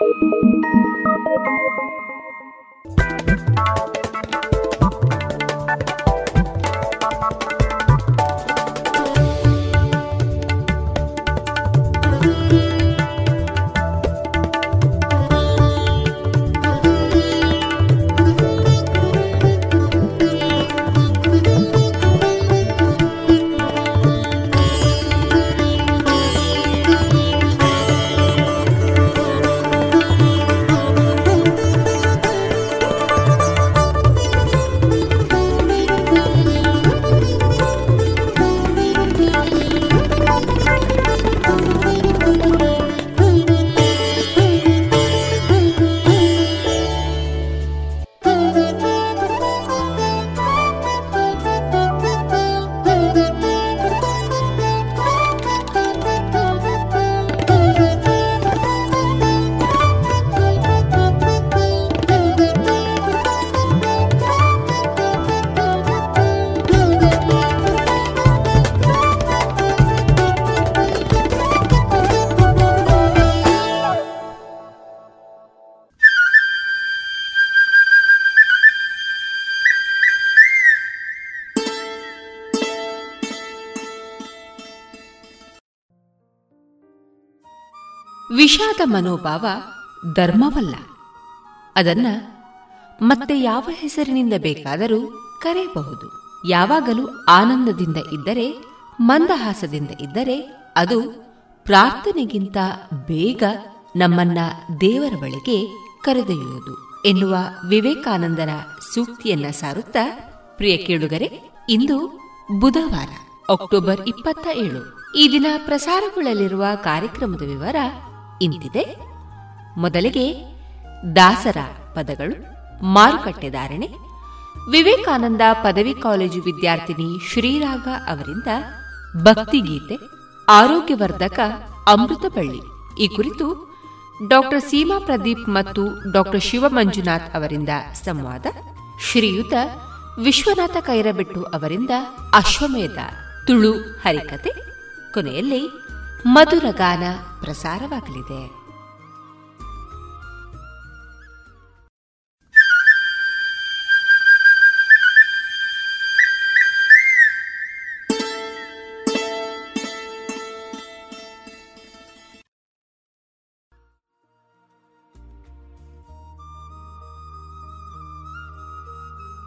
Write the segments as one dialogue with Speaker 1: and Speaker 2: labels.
Speaker 1: Thank you.
Speaker 2: ವಿಷಾದ ಮನೋಭಾವ ಧರ್ಮವಲ್ಲ. ಅದನ್ನ ಮತ್ತೆ ಯಾವ ಹೆಸರಿನಿಂದ ಬೇಕಾದರೂ ಕರೆಯಬಹುದು. ಯಾವಾಗಲೂ ಆನಂದದಿಂದ ಇದ್ದರೆ, ಮಂದಹಾಸದಿಂದ ಇದ್ದರೆ ಅದು ಪ್ರಾರ್ಥನೆಗಿಂತ ಬೇಗ ನಮ್ಮನ್ನ ದೇವರ ಬಳಿಗೆ ಕರೆದೊಯ್ಯುವುದು ಎನ್ನುವ ವಿವೇಕಾನಂದರ ಸೂಕ್ತಿಯನ್ನ ಸಾರುತ್ತಾ, ಪ್ರಿಯ ಕೇಳುಗರೆ, ಇಂದು ಬುಧವಾರ, ಅಕ್ಟೋಬರ್ ಇಪ್ಪತ್ತ ಏಳು. ಈ ದಿನ ಪ್ರಸಾರಗೊಳ್ಳಲಿರುವ ಕಾರ್ಯಕ್ರಮದ ವಿವರ ಇಂತಿದೆ. ಮೊದಲಿಗೆ ದಾಸರ ಪದಗಳು, ಮಾರುಕಟ್ಟೆ ಧಾರಣೆ. ವಿವೇಕಾನಂದ ಪದವಿ ಕಾಲೇಜು ವಿದ್ಯಾರ್ಥಿನಿ ಶ್ರೀರಾಗ ಅವರಿಂದ ಭಕ್ತಿಗೀತೆ, ಆರೋಗ್ಯವರ್ಧಕ ಅಮೃತಬಳ್ಳಿ ಈ ಕುರಿತು ಡಾಕ್ಟರ್ ಸೀಮಾ ಪ್ರದೀಪ್ ಮತ್ತು ಡಾಕ್ಟರ್ ಶಿವಮಂಜುನಾಥ್ ಅವರಿಂದ ಸಂವಾದ. ಶ್ರೀಯುತ ವಿಶ್ವನಾಥ ಕೈರಬೆಟ್ಟು ಅವರಿಂದ ಅಶ್ವಮೇಧ ತುಳು ಹರಿಕತೆ. ಕೊನೆಯಲ್ಲಿ ಮಧುರಗಾನ ಪ್ರಸಾರವಾಗಲಿದೆ.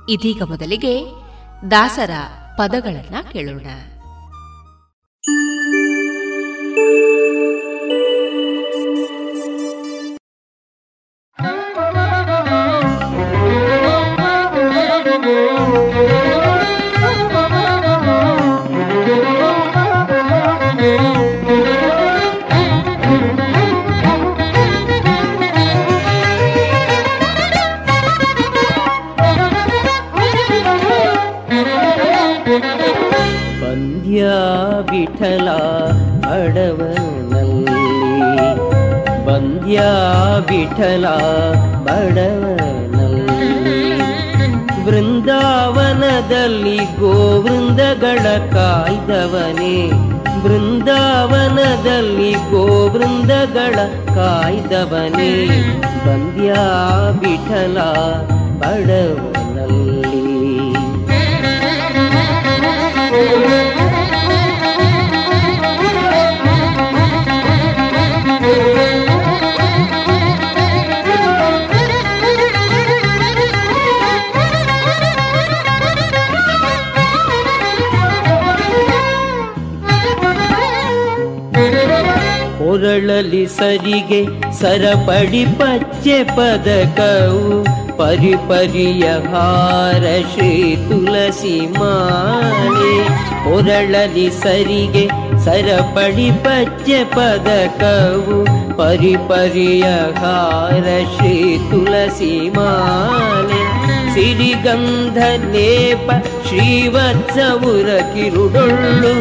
Speaker 2: ಇದೀಗ ಮೊದಲಿಗೆ ದಾಸರ ಪದಗಳನ್ನು ಕೇಳೋಣ.
Speaker 3: ಸರಿಗೆ ಸರಪಡಿ ಪಚ್ಚೆ ಪದಕವು ಪರಿ ಪರಿಯ ಹಾರ ಶ್ರೀ ತುಳಸಿ ಮಾಲೆ ಕೊರಳಲಿ ಸರಿಗೆ ಸರಪಡಿ ಪಚ್ಚೆ ಪದಕವು ಪರಿ ಪರಿಯ ಹಾರ ಶ್ರೀ ತುಳಸಿ ಮಾಲೆ ಸಿರಿಗಂಧ ಲೇಪ ಶ್ರೀವತ್ಸವುರ ಕಿರುಡೊಳ್ಳು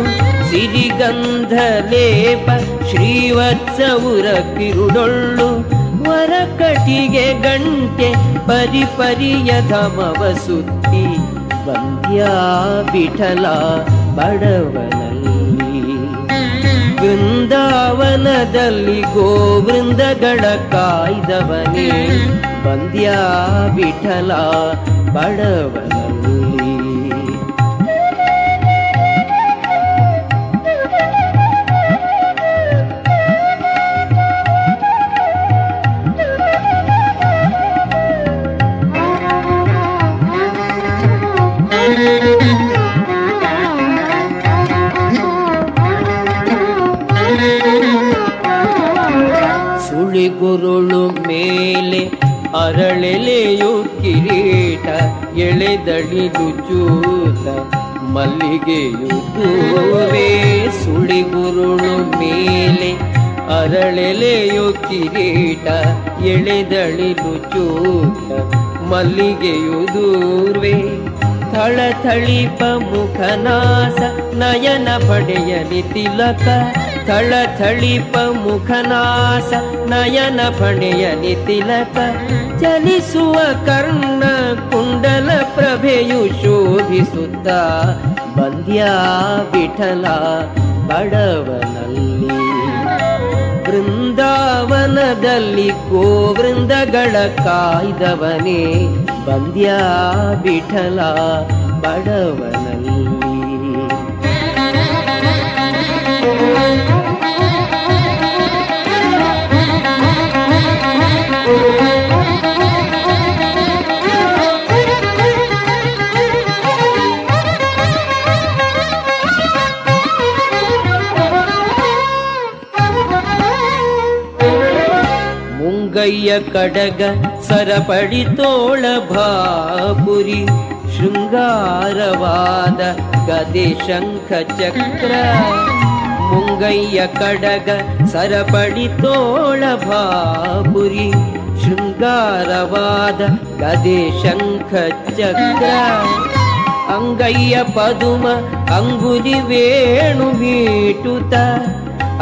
Speaker 3: ಸಿರಿಗಂಧ ಲೇಪ ಶ್ರೀವತ್ಸವುರ ಕಿರುಡೊಳ್ಳು ಕಟಿಗೆ ಗಂಟೆ ಪರಿ ಪರಿಯ ಧಮವ ಸುತ್ತಿ ಬಂದ್ಯಾ ಬಿಠಲ ಬಡವನಲ್ಲಿ. ಬೃಂದಾವನದಲ್ಲಿ ಗೋವೃಂದಗಳ ಕಾಯ್ದವನೇ ಬಂದ್ಯಾ ಬಿಠಲ ಬಡವನ ಅರಳೆಲೆಯು ಕಿರೀಟ ಎಳೆದಳಿದು ಚೂತ, ಮಲ್ಲಿಗೆಯು ಹೂವೇ ಸುಳಿಗುರುಳು ಮೇಲೆ. ಅರಳೆಲೆಯು ಕಿರೀಟ ಎಳೆದಳಿದು ಚೂತ, ಮಲ್ಲಿಗೆಯು ದೂರ್ವೆ. ಥಳಥಳಿಪ ಮುಖನಾಸ, ನಯನ ಪಡೆಯಲಿ ತಿಲಕ ಥಳಥಳಿಪ ಮುಖನಾಸ ನಯನ ಫಣೆಯ ನಿತಿಲಕ ಚಲಿಸುವ ಕರ್ಣ ಕುಂಡಲ ಪ್ರಭೆಯು ಶೋಭಿಸುತ್ತ ಬಂದ್ಯಾ ವಿಠಲ ಬಡವನಲ್ಲಿ. ಬೃಂದಾವನದಲ್ಲಿ ಗೋವೃಂದಗಳ ಕಾಯ್ದವನೇ ಬಂದ್ಯಾ ವಿಠಲ ಬಡವನಲ್ಲಿ ಕಡಗ ಸರಪಡಿ ತೋಳ ಭಾಪುರಿ ಶೃಂಗಾರವಾದ ಗದೆ ಶಂಖ ಚಕ್ರ ಮುಂಗಯ್ಯ ಕಡಗ ಸರಪಡಿ ತೋಳ ಭಾಪುರಿ ಶೃಂಗಾರವಾದ ಗದೆ ಶಂಖ ಚಕ್ರ ಅಂಗಯ್ಯ ಪದುಮ ಅಂಗುಲಿ ವೇಣು ಮೀಟುತ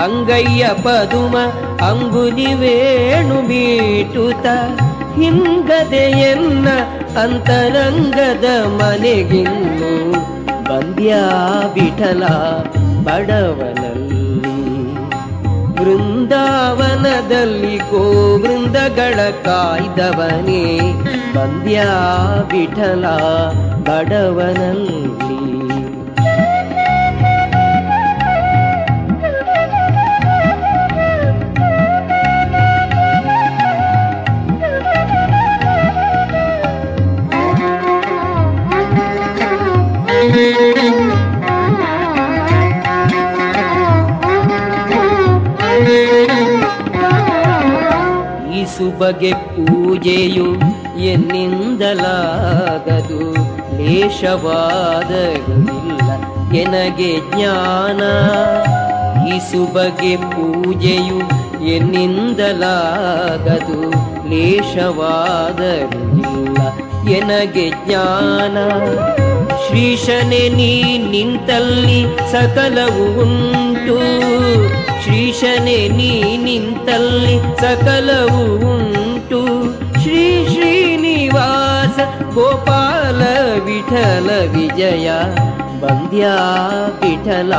Speaker 3: ಅಂಗಯ್ಯ ಪದುಮ ಅಂಗುಲಿ ವೇಣು ಮೀಟುತ ಹಿಂಗದೆಯನ್ನ ಅಂತರಂಗದ ಮನೆಗಿನ್ನು ಬಂದ್ಯಾ ಬಿಠಲ ಬಡವನಲ್ಲಿ. ಬೃಂದಾವನದಲ್ಲಿ ಗೋವೃಂದಗಳ ಕಾಯ್ದವನೇ ಬಂದ್ಯಾ ಬಿಠಲ ಬಡವನಲ್ಲಿ. ಸುಬಗೆ ಪೂಜೆಯು ಎನ್ನಿಂದಲಾಗದು. ಲೇಷವಾದಗಿಲ್ಲ ಎನಗೆ ಜ್ಞಾನ. ಈ ಸುಬಗೆ ಪೂಜೆಯು ಎನ್ನಿಂದಲಾಗದು. ಲೇಷವಾದಗಿಲ್ಲ ಎನಗೆ ಜ್ಞಾನ. ಶ್ರೀಶನೆ ನೀ ನಿಂತಲ್ಲಿ ಸಕಲವು ಉಂಟು. ಶ್ರೀಶನೆ, ನೀ ನಿಂತಲ್ಲಿ ಸಕಲವು ಉಂಟು. ಶ್ರೀ ಶ್ರೀನಿವಾಸ ಗೋಪಾಲ ವಿಠಲ ವಿಜಯ, ಬಂದ್ಯಾ ವಿಠಲ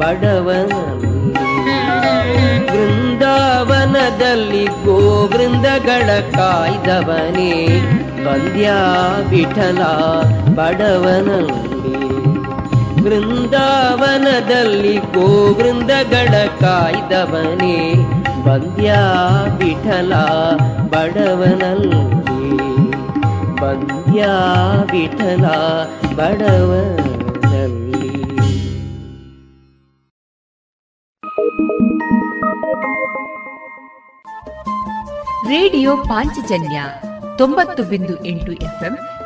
Speaker 3: ಬಡವನ. ಬೃಂದಾವನದಲ್ಲಿ ಗೋವೃಂದಗಳ ಕಾಯ್ದವನೇ, ಬಂದ್ಯಾ ವಿಠಲ ಬಡವನಲ್ಲಿ ಬೃಂದಾವನದಲ್ಲಿ ಗೋವೃಂದಗಳ ಕಾಯ್ದವನೇ, ಬಂದ್ಯಾ ವಿಠಲ ಬಡವನಲ್ಲಿ. ಬಂದ್ಯಾ ವಿಠಲ ಬಡವನಲ್ಲಿ.
Speaker 2: ರೇಡಿಯೋ ಪಾಂಚಜನ್ಯ ತೊಂಬತ್ತು ಬಿಂದು ಎಂಟು ಎಫ್ಎಂ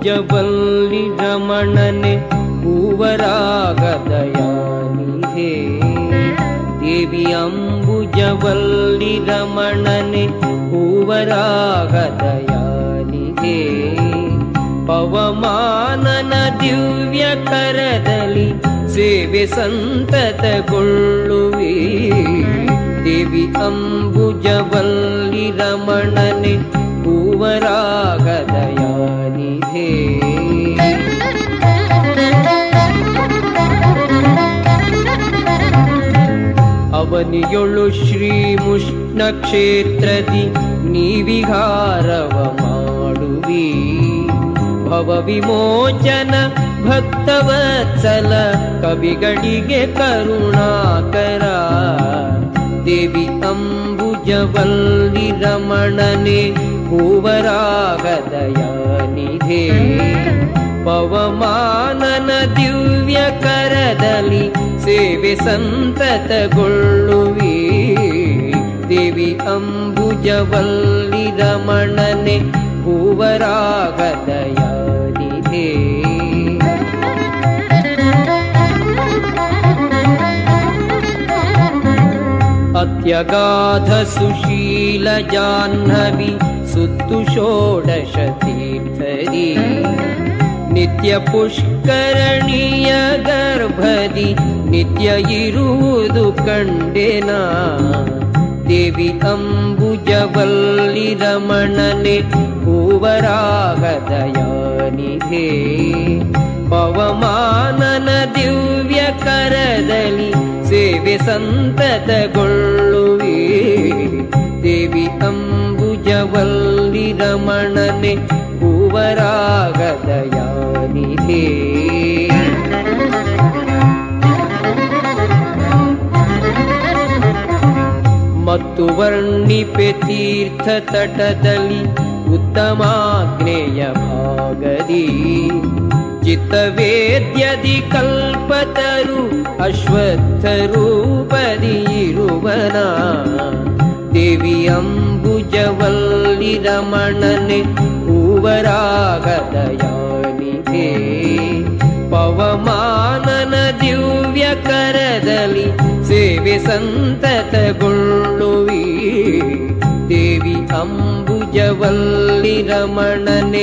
Speaker 3: ಅಂಬುಜವಲ್ಲಿ ರಮಣನೆ ಹೂವರಾಗದಯಾನಿಹೇ ದೇವಿ ಅಂಬುಜವಲ್ಲಿ ರಮಣನೆ ಹೂವರಾಗದಯಾನಿಹೇ ಪವಮಾನನ ದಿವ್ಯ ಕರದಲ್ಲಿ ಸೇವೆ ಸಂತತಗೊಳ್ಳುವೆ. ದೇವಿ ಅಂಬುಜವಲ್ಲಿ ರಮಣನೆ ಭೂವರಾಗದಯಾನಿಧೇ ಅವನಿಯೊಳು ಶ್ರೀಮುಷ್ಣ ಕ್ಷೇತ್ರದಿ ನೀವಿಹಾರವ ಮಾಡುವಿ. ಭವ ವಿಮೋಚನ ಭಕ್ತವತ್ಸಲ ಕವಿಗಳಿಗೆ ಕರುಣಾಕರ. ದೇವಿ ಅಂಬುಜವಲ್ಲಿ ರಮಣನೆ ಭೂವರಾಗದಯಾನಿಧೇ ಪವಮಾನನ ದಿವ್ಯ ಕರದಲ್ಲಿ ಸೇವೆ ಸಂತತಗೊಳ್ಳುವಿ ದೇವಿ ಅಂಬುಜವಲ್ಲಿ ರಮಣನೆ ಭೂವರಾಗದಯಾನಿಧೇ ಅತ್ಯಗಾಧ ಸುಶೀಲ ಜಾಹ್ನವಿ ಸುತ್ತು ಷೋಡಶ ತೀರ್ಥರಿ ನಿತ್ಯ ಪುಷ್ಕರಣಿಯ ಗರ್ಭದಿ, ನಿತ್ಯ ಇರುವುದು ಕಂಡೆನ ದೇವಿ ಅಂಬುಜವಲ್ಲಿ ರಮಣನೆ ಹೂವರಾಗದಯಾನಿಧೆ ಪವಮಾನನ ದಿವ್ಯ ಕರದಲ್ಲಿ ಸೇವೆ ಸಂತತಗೊಳ್ಳುವೆ. ರಮಣನೆ ಹೂವರಾಗದಯಾನಿಧೆ ಮತ್ತು ವರ್ಣಿಪೆ ತೀರ್ಥ ತಟದಲ್ಲಿ ಉತ್ತಮಾಗ್ನೇಯ ಭಾಗದಿ. ಚಿತ್ತವೇದ್ಯದಿ ಕಲ್ಪತರು ಅಶ್ವತ್ಥ ರೂಪದಿ ಇರುವನ. ದೇವಿ रमणन् कूवरागतयानि ते पवमानन दिव्य करदलि सेवे सन्तत बुल्लुवि देवी अम्बुजवल्ली रमणन्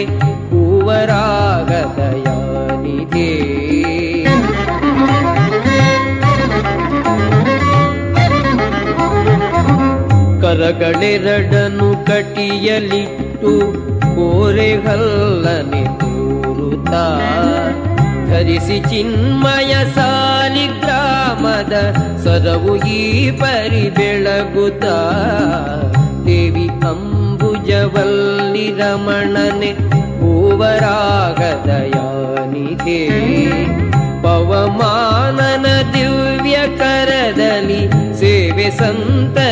Speaker 3: ಕರಗಳೆರಡನು ಕಟಿಯಲಿಟ್ಟು ಕೋರೆಗಲ್ಲನೆ ತೋರುತ್ತಾ. ಧರಿಸಿ ಚಿನ್ಮಯ ಸಾಲಿಗ್ರಾಮದ ಸರವು ಈ ಪರಿ ಬೆಳಗುತ್ತ. ದೇವಿ ಅಂಬುಜವಲ್ಲಿ ರಮಣನೆ ಹೂವರಾಗದಯಾನಿಧೆ ಪವಮಾನನ ದಿವ್ಯ ಕರದಲ್ಲಿ ಸೇವೆ ಸಂತತಗೊಳ್ಳುವಿ.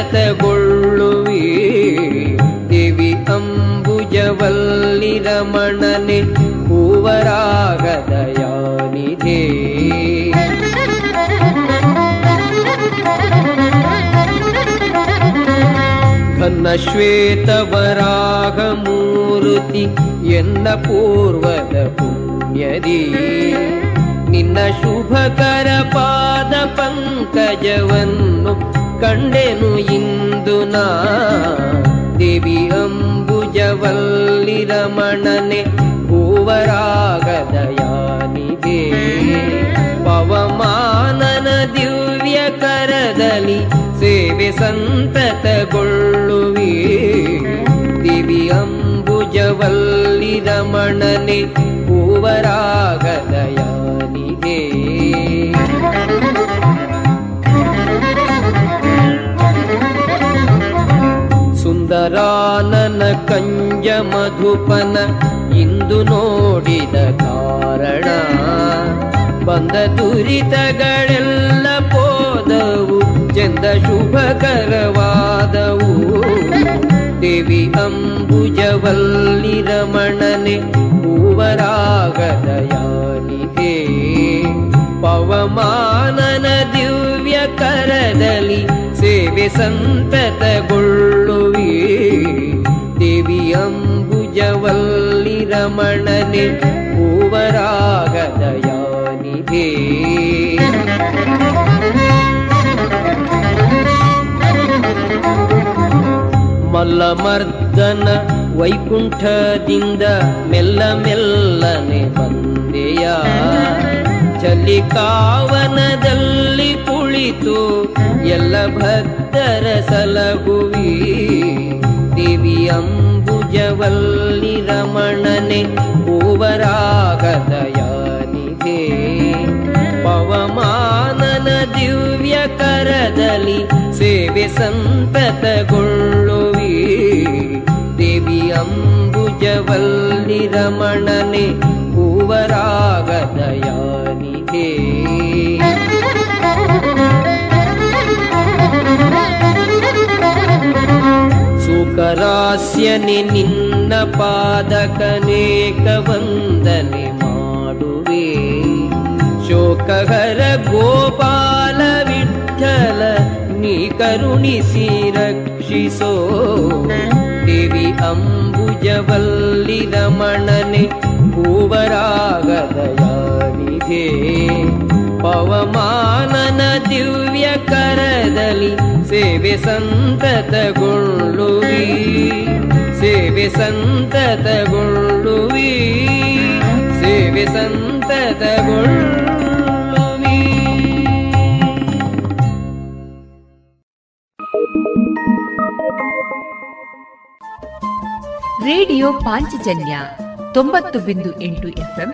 Speaker 3: ದೇವಿ ಅಂಬುಜವಲ್ಲಿ ರಮಣನೆ ಹೂವರಾಗದಯಾನಿಧೇ ಘನ ಶ್ವೇತವರಾಗ ಮೂರುತಿ ಎನ್ನ ಪೂರ್ವದ ಪುಣ್ಯದಿ. ನಿನ್ನ ಶುಭಕರ ಪಾದ ಪಂಕಜವನ್ನು ಕಂಡೆನು ಇಂದು ನಾ. ದೇವಿ ಅಂಬುಜವಲ್ಲಿ ರಮಣನೆ ಹೂವರಾಗದಯಾನಿದೆ ಪವಮಾನನ ದಿವ್ಯ ಕರದಲ್ಲಿ ಸೇವೆ ಸಂತತಗೊಳ್ಳುವಿ. ದಿವಿ ಅಂಬುಜವಲ್ಲಿ ರಮಣನೆ ಹೂವರಾಗದಯಾನಿದೆ ಸುಂದರಾನನ ಕಂಜ ಮಧುಪನ ಇಂದು ನೋಡಿದ ಕಾರಣ. ಬಂದ ದುರಿತಗಳೆಲ್ಲ ಪೋದವು ಚಂದ ಶುಭಕರವಾದವು. ದೇವಿ ಅಂಬುಜವಲ್ಲಿ ರಮಣನೆ ಹೂವರಾಗದಯಾನಿದೆ ಪವಮಾನನ ದಿವ್ಯ ಕರದಲ್ಲಿ ಸೇವೆ ಸಂತತಗೊಳ್ಳುವಿ ಅಂಬುಜವಲ್ಲಿ ರಮಣನೆ ಹೂವರಾಗದಯಾನಿದೆ ಮಲ್ಲಮರ್ದನ ವೈಕುಂಠದಿಂದ ಮೆಲ್ಲ ಮೆಲ್ಲನೆ ಬಂದೆಯ. ಚಲಿಕಾವನದಲ್ಲಿ ಕುಳಿತು ಎಲ್ಲ ಭಕ್ತರ ಸಲಹುವಿ. ದೇವಿ ಅಂಬುಜವಲ್ಲಿ ರಮಣನೆ ಹೂವರಾಗದಯಾನಿದೆ ಪವಮಾನನ ದಿವ್ಯ ಕರದಲ್ಲಿ ಸೇವೆ ಸಂತತಗೊಳ್ಳುವಿ. ದೇವಿ ಅಂಬುಜವಲ್ಲಿ ರಮಣನೆ ಹೂವರಾಗದಯಾನಿದೆ ಸುಕರಾಸ್ಯನೆ ನಿನ್ನ ಪಾದಕನೇಕ ವಂದನೆ ಮಾಡುವೆ ಶೋಕಹರ ಗೋಪಾಲ ವಿಠಲ ನೀ ಕರುಣಿಸಿ ರಕ್ಷಿಸೋ ದೇವಿ ಅಂಬುಜವಲ್ಲಿ ರಮಣನೆ ಹೂವರಾಗದಯಾನಿಧೆ ಪವಮಾನನ ದಿವ್ಯ ಕರದಲ್ಲಿ ಸೇವೆ ಸಂತತಗೊಳ್ಳುವಿ. ಸೇವೆ ಸಂತತಗೊಳ್ಳುವಿ. ಸೇವೆ ಸಂತತಗೊಳ್ಳುವಿ.
Speaker 2: ರೇಡಿಯೋ ಪಾಂಚಜನ್ಯ ತೊಂಬತ್ತು ಬಿಂದು ಎಂಟು ಎಫ್ಎಂ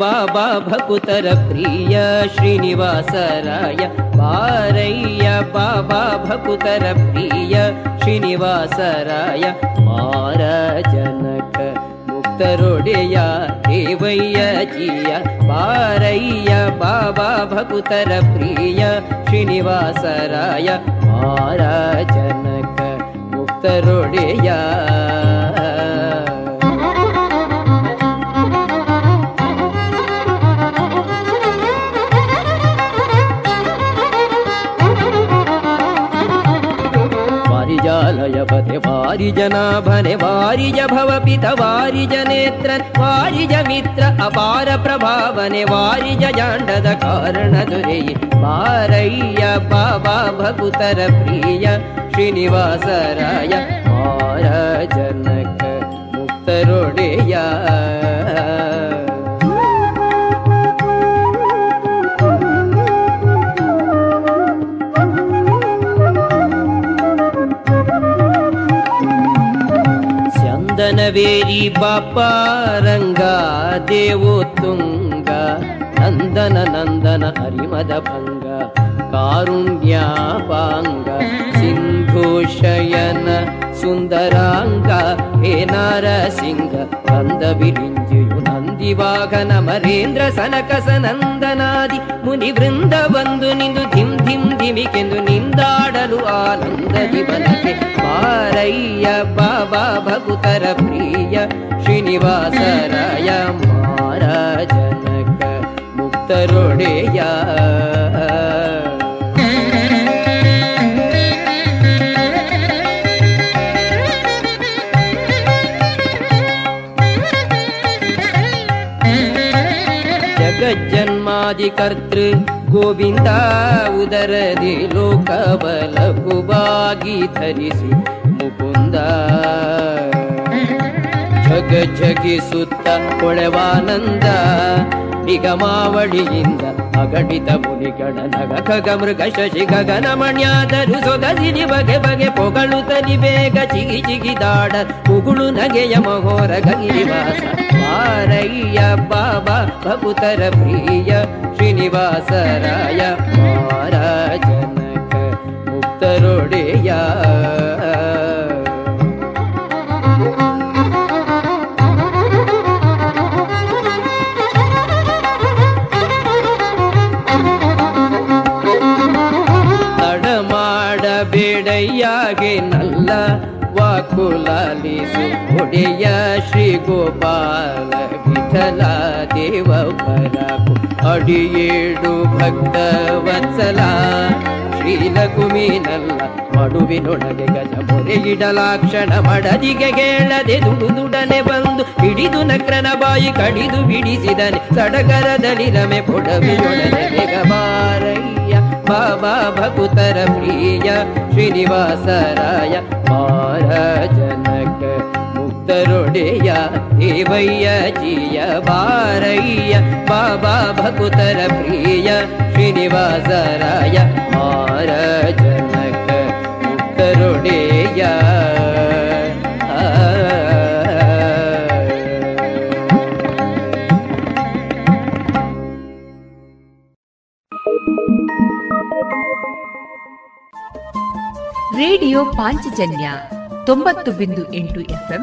Speaker 3: बाबा भकुतर प्रिय श्रीनिवासराय वारय्या बाबा भकुतर प्रिय श्रीनिवासराय आर जनक देवय्य देवैय्यजिया पारय बाबा भकुतर प्रिय श्रीनिवासराय आर जनक मुक्तरोडया वारिजनाभने वारिज भवपित वारिज नेत्र वारिज मित्र अपार प्रभावने वारिज जाण्डद कारण दुरेयि पारय्य बाबा भकुतर प्रिय श्रीनिवासराय मुक्तरोडेया ಚಂದನವೇರಿ ಬಾಪಾರಂಗ ದೇವೋತ್ತುಂಗ ನಂದನ ನಂದನ ಹರಿಮದ ಭಂಗ ಕಾರುಣ್ಯಾಪಾಂಗ ಸಿಂಧುಶಯನ ಸುಂದರಾಂಗ ಹೇ ನಾರಸಿಂಗ ಕಂದ ಬಿರಿಂಜಿಯು ನಂದಿವಾಗನ ಮರೇಂದ್ರ ಸನಕಸ ನಂದನಾದಿ ಮುನಿ ವೃಂದ ಬಂದು ನಿಂದು ಧಿಮ್ ಧಿಮ್ ಧಿಮಿಕೆಂದು ನಿಂದಾಡಲು ಆನಂದದಿ ಬನಕೆ य बाबा भगुतर प्रिय श्रीनिवासराय मा जगज्जन्मादिकर्तृ गोविन्दादरदि लोकबलभुबागी धनि ಮುಕುಂದ ಜಗ ಜಗಿಸುತ್ತ ಕೊಳೆವಾನಂದ ನಿಗಮಾವಳಿಯಿಂದ ಅಗಣಿತ ಮುನಿಗಣ ನಗ ಖಗ ಮೃಗ ಶಶಿ ಗಗನ ಮಣ್ಯಾದರು ಸೊಗಸಿರಿ ಬಗೆ ಬಗೆ ಪೊಗಳುತ್ತಲಿ ಬೇಗ ಚಿಗಿ ಚಿಗಿದಾಡ ಉಗುಳು ನಗೆಯ ಮಹೋರ ಗಗಿರಿವಾಸ ಮಾರಯ್ಯ ಬಾಬಾ ಭಕುತರ ಪ್ರಿಯ ಶ್ರೀನಿವಾಸರಾಯ ಮಾರ ಜನಕ ಮುಕ್ತರೊಡೆಯ ಒಡೆಯ ಶ್ರೀ ಗೋಪಾಲ ವಿಠಲ ದೇವ ಪರಕು ಅಡಿಯೇಡು ಭಕ್ತ ವತ್ಸಲ, ಶ್ರೀಲಕುಮೀನಲ್ಲ, ಮಡುವಿನೊಳಗೆ ಗಜ ಮೊರೆಯಿಡಲಾಕ್ಷಣ ಮಡದಿಗೆ ಕೇಳದೆ ದುಡುದುಡನೆ ಬಂದು ಹಿಡಿದು ನಕ್ರನ ಬಾಯಿ ಕಡಿದು ಬಿಡಿಸಿದನೆ. ಸಡಗರದಲ್ಲಿ ರಮೆ ಪೊಡವಿಯೊಡನೆ ಬೇಗಬಾರಯ್ಯ, ಬಾಬಾ ಭಕುತರ ಪ್ರಿಯ ಶ್ರೀನಿವಾಸರಾಯ ಮಾರ ಜನಕ ಮುಕ್ತರೊಡೆಯ ದೇವಯ್ಯ ಜಿಯ ಬಾರಯ್ಯ ಬಾಬಾ ಭಕುತರ ಪ್ರಿಯ ಶ್ರೀನಿವಾಸರಾಯ ಮಾರ ಜನಕ ಮುಕ್ತರೊಡೆಯ
Speaker 2: ರೇಡಿಯೋ ಪಾಂಚಜನ್ಯ ತೊಂಬತ್ತು ಬಿಂದು ಎಂಟು ಎಫ್ಎಂ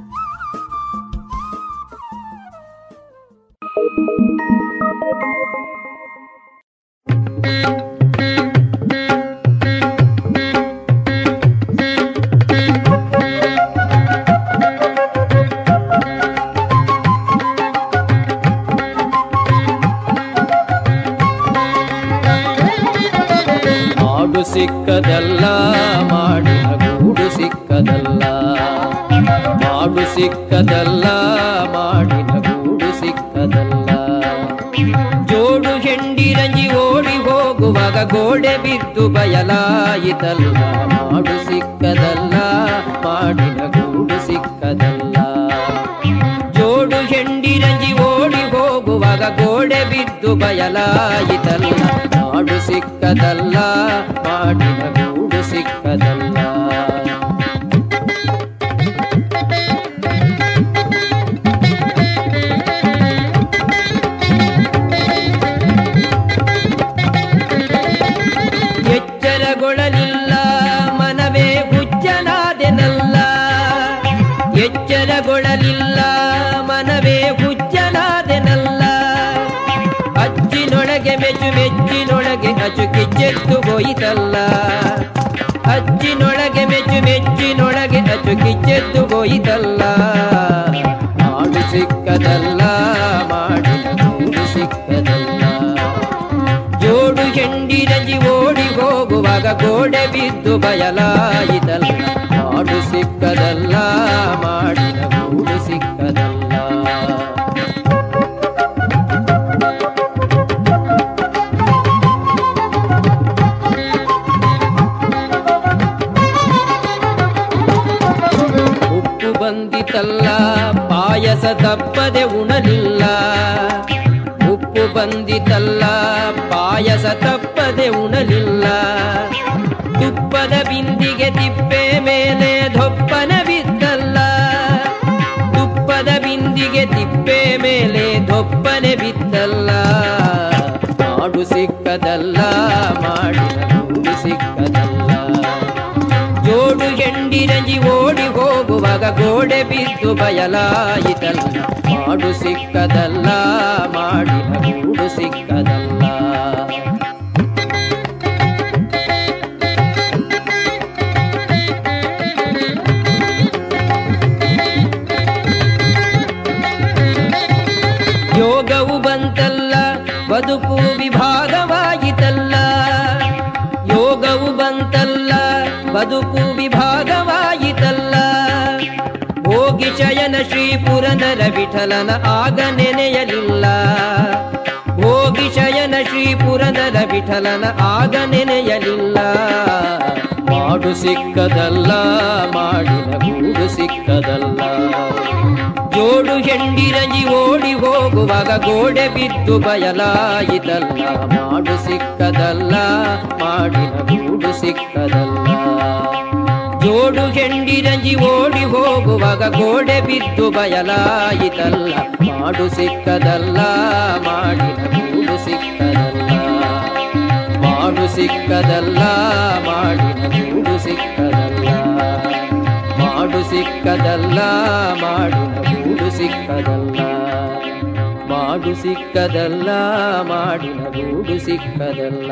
Speaker 3: ಬಯಲಾಯಿತಲ್ಲ ಮಾಡು ಸಿಕ್ಕದಲ್ಲ ಮಾಡಿನ ಗೂಡು ಸಿಕ್ಕದಲ್ಲ. ಜೋಡು ಹೆಂಡಿರಂಜಿ ಓಡಿ ಹೋಗುವಾಗ ಗೋಡೆ ಬಿದ್ದು ಬಯಲಾಯಿತಲ್ಲ, ಮಾಡು ಸಿಕ್ಕದಲ್ಲ ಮಾಡಿನ ಚೆತ್ತು ಹೋಯಿತಲ್ಲ. ಅಜ್ಜಿನೊಳಗೆ ಮೆಚ್ಚು ಮೆಚ್ಚಿನೊಳಗೆ ಅಚ್ಚು ಕಿಚ್ಚೆದ್ದು ಹೋಯಿತಲ್ಲ. ಮಾಡು ಸಿಕ್ಕದಲ್ಲ ಮಾಡಿದ ಸಿಕ್ಕದಲ್ಲ. ಜೋಡು ಹೆಂಡಿರಂಜಿ ಓಡಿ ಹೋಗುವಾಗ ಗೋಡೆ ಬಿದ್ದು ಬಯಲಾಯಿತಲ್ಲ. ಮಾಡು ಸಿಕ್ಕದಲ್ಲ ಮಾಡಿದ ತಪ್ಪದೆ ಉಣಲಿಲ್ಲ. ಉಪ್ಪು ಬಂದಿತಲ್ಲ, ಪಾಯಸ ತಪ್ಪದೆ ಉಣಲಿಲ್ಲ. ತುಪ್ಪದ ಬಿಂದಿಗೆ ತಿಪ್ಪೆ ಮೇಲೆ ಧೊಪ್ಪನ ಬಿದ್ದಲ್ಲ. ತುಪ್ಪದ ಬಿಂದಿಗೆ ತಿಪ್ಪೆ ಮೇಲೆ ಧೊಪ್ಪನೆ ಬಿದ್ದಲ್ಲ. ಮಾಡು ಸಿಕ್ಕದಲ್ಲ ಮಾಡಿದ ಹೆಂಡಿರಂಜಿ ಓಡಿ ಹೋಗುವಾಗ ಗೋಡೆ ಬಿದ್ದು ಬಯಲಾಯಿತಲ್ಲ. ಮಾಡು ಸಿಕ್ಕದಲ್ಲ ಮಾಡಿದ ಗೂಡು ಸಿಕ್ಕದಲ್ಲ. ಯೋಗವು ಬಂತಲ್ಲ, ಬದುಕು ವಿಭಾಗವಾಗಿತಲ್ಲ. ಯೋಗವು ಬಂತಲ್ಲ, ಬದುಕು ವಿಭಾಗವಾಯಿತಲ್ಲ ಶ್ರೀ ಪುರಂದರ ವಿಠಲನ ಆಗ ನೆನೆಯಲಿಲ್ಲ. ಭೋಗಿ ಶಯನ ಶ್ರೀ ಪುರಂದರ ವಿಠಲನ ಆಗ ನೆನೆಯಲಿಲ್ಲ. ಮಾಡು ಸಿಕ್ಕದಲ್ಲ ಮಾಡಿದ ಗೂಡು ಸಿಕ್ಕದಲ್ಲ. ಜೋಡು ಹೆಂಡಿರಂಜಿ ಓಡಿ ಹೋಗುವಾಗ ಗೋಡೆ ಬಿದ್ದು ಬಯಲಾಯಿತಲ್ಲ. ಮಾಡು ಸಿಕ್ಕದಲ್ಲ ಮಾಡಿದ ಗೂಡು ಸಿಕ್ಕದಲ್ಲ. ಜೋಡು ಹೆಂಡಿರಂಜಿ ಓಡಿ ಹೋಗುವಾಗ ಗೋಡೆ ಬಿದ್ದು ಬಯಲಾಯಿತಲ್ಲ. ಮಾಡು ಸಿಕ್ಕದಲ್ಲ, ಮಾಡಿದ ಕೂಡು ಸಿಕ್ಕದಲ್ಲ. ಮಾಡು ಸಿಕ್ಕದಲ್ಲ, ಮಾಡಿದ ಕೂಡು ಸಿಕ್ಕದಲ್ಲ. ಮಾಡು ಸಿಕ್ಕದಲ್ಲ, ಮಾಡಿದ ಕೂಡು ಸಿಕ್ಕದಲ್ಲ. ಮಾಡು ಸಿಕ್ಕದಲ್ಲ ಮಾಡಿನ ಗೂಡು ಸಿಕ್ಕದಲ್ಲ.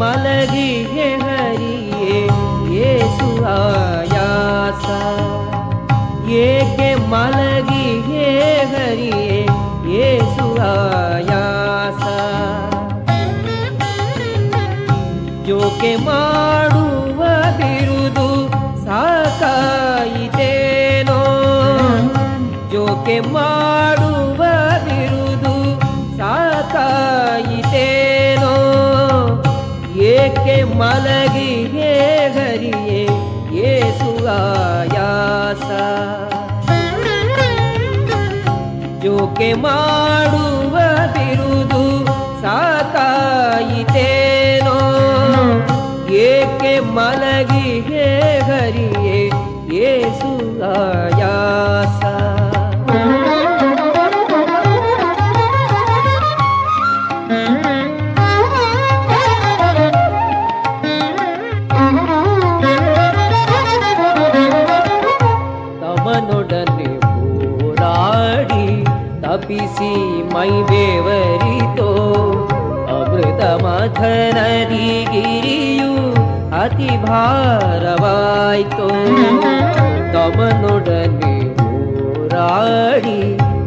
Speaker 3: मलगिये हरिये येसु आयासा। एके मलगिये हरिये येसु आयासा। हे माडुव बिरुदु साकायितेनो जो मा ಏಕೆ ಮಲಗಿಗೆ ಹರಿಯೇ ಏಸು ಆಯಾಸ. ಬೇವರಿತೋ ಅಮೃತ ಮಥನದಿ ಗಿರಿಯು ಅತಿ ಭಾರವಾಯ್ತೋ ತಮನೊಡನೆ ಹೋರಾಡಿ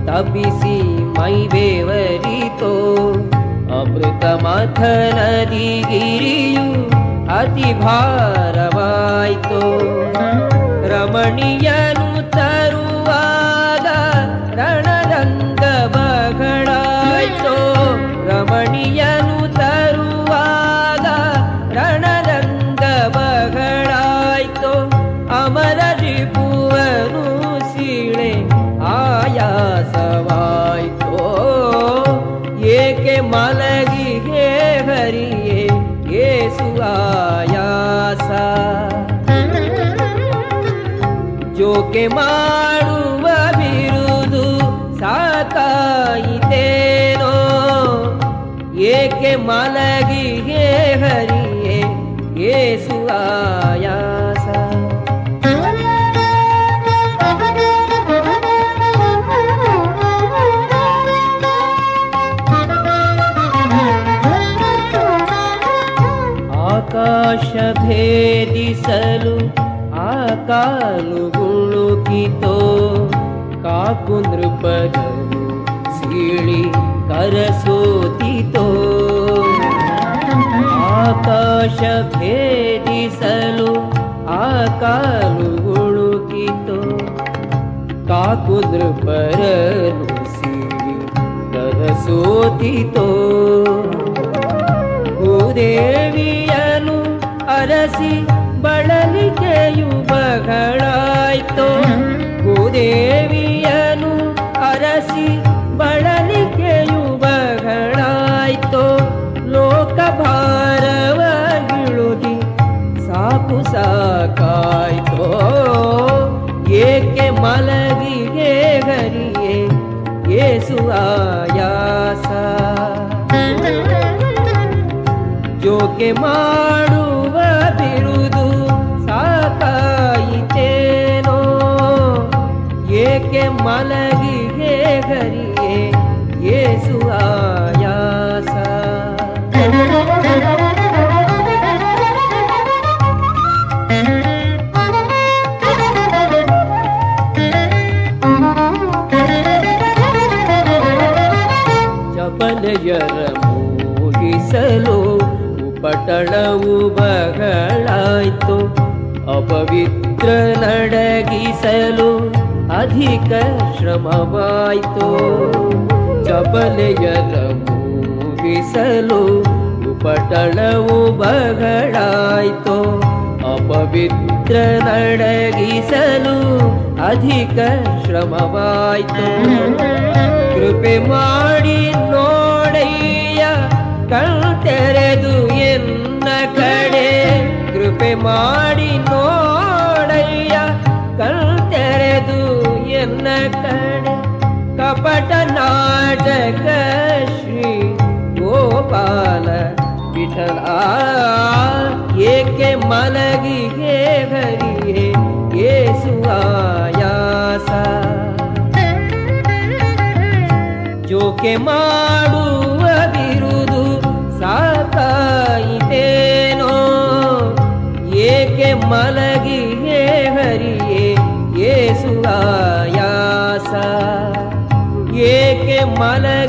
Speaker 3: ತಪ್ಪಿಸಿ ಮೈ ಬೇವರಿತೋ ಅಮೃತ ಮಥನದಿ ಗಿರಿಯು ಅತಿ ಭಾರವಾಯ್ತೋ ರಮಣಿಯನು ಜೋಕೆ ಮಾಡುವ ಬಿರುದು ಸಾಕಾಯಿತೇನೋ? ಏಕೆ ಮಲಗಿಗೆ ಹರಿಯೇ ಏಸು ಆಯಾಸ ಆಕಾಶ ಭೇದಿಸಲು কানুগুণকিত কাকু নৃপদু শিড়ি করসোতিত ఆకాశ భేదిసలు కాకు కాకుదృపరను సిరి తరసోతితో భూదేవియను అరసి ಬಗಳಾಯ್ತೋ ಭೂದೇವಿಯನು ಅರಸಿ ಬಳಲಿಕೆಯು ಬಗಳಾಯ್ತೋ ಲೋಕ ಭಾರವಗಿಳುಗಿ ಸಾಕು ಸಾಕಾಯ್ತೋ, ಏಕೆ ಮಲಗಿಗೆ ಗರಿಯೇ ಏಸು ಆಯಾಸ. ಜೋಕೆ ಮಾಡುವ ಉಪಟಳವು ಬಗಳಾಯ್ತು ಅಪವಿತ್ರ ನಡಗಿಸಲು ಅಧಿಕ ಶ್ರಮವಾಯ್ತು. ಚಪಲೆಯ ಮೂಗಿಸಲು ಉಪಟಳವು ಬಗಳಾಯ್ತು ಅಪವಿತ್ರ ನಡಗಿಸಲು ಅಧಿಕ ಶ್ರಮವಾಯ್ತು. ಕೃಪೆ ಮಾಡಿ ನೋಡಯ್ಯ ಮಾಡಿ ನೋಡಯ್ಯ ಕಣ್ತೆರೆದು ಎನ್ನ ಕಡೆ ಕಪಟ ನಾಟಕ ಶ್ರೀ ಗೋಪಾಲ ವಿಠಲ. ಏಕೆ ಮಲಗಿಗೆ ಹರಿಯೇ ಏಸು ಆಯಾಸ ಜೋಕೆ ಮಾಡುವ ಬಿರುದು ಸಾಕಾಯಿತೇನೋ लगी हे हरि ये सुहायासा मलग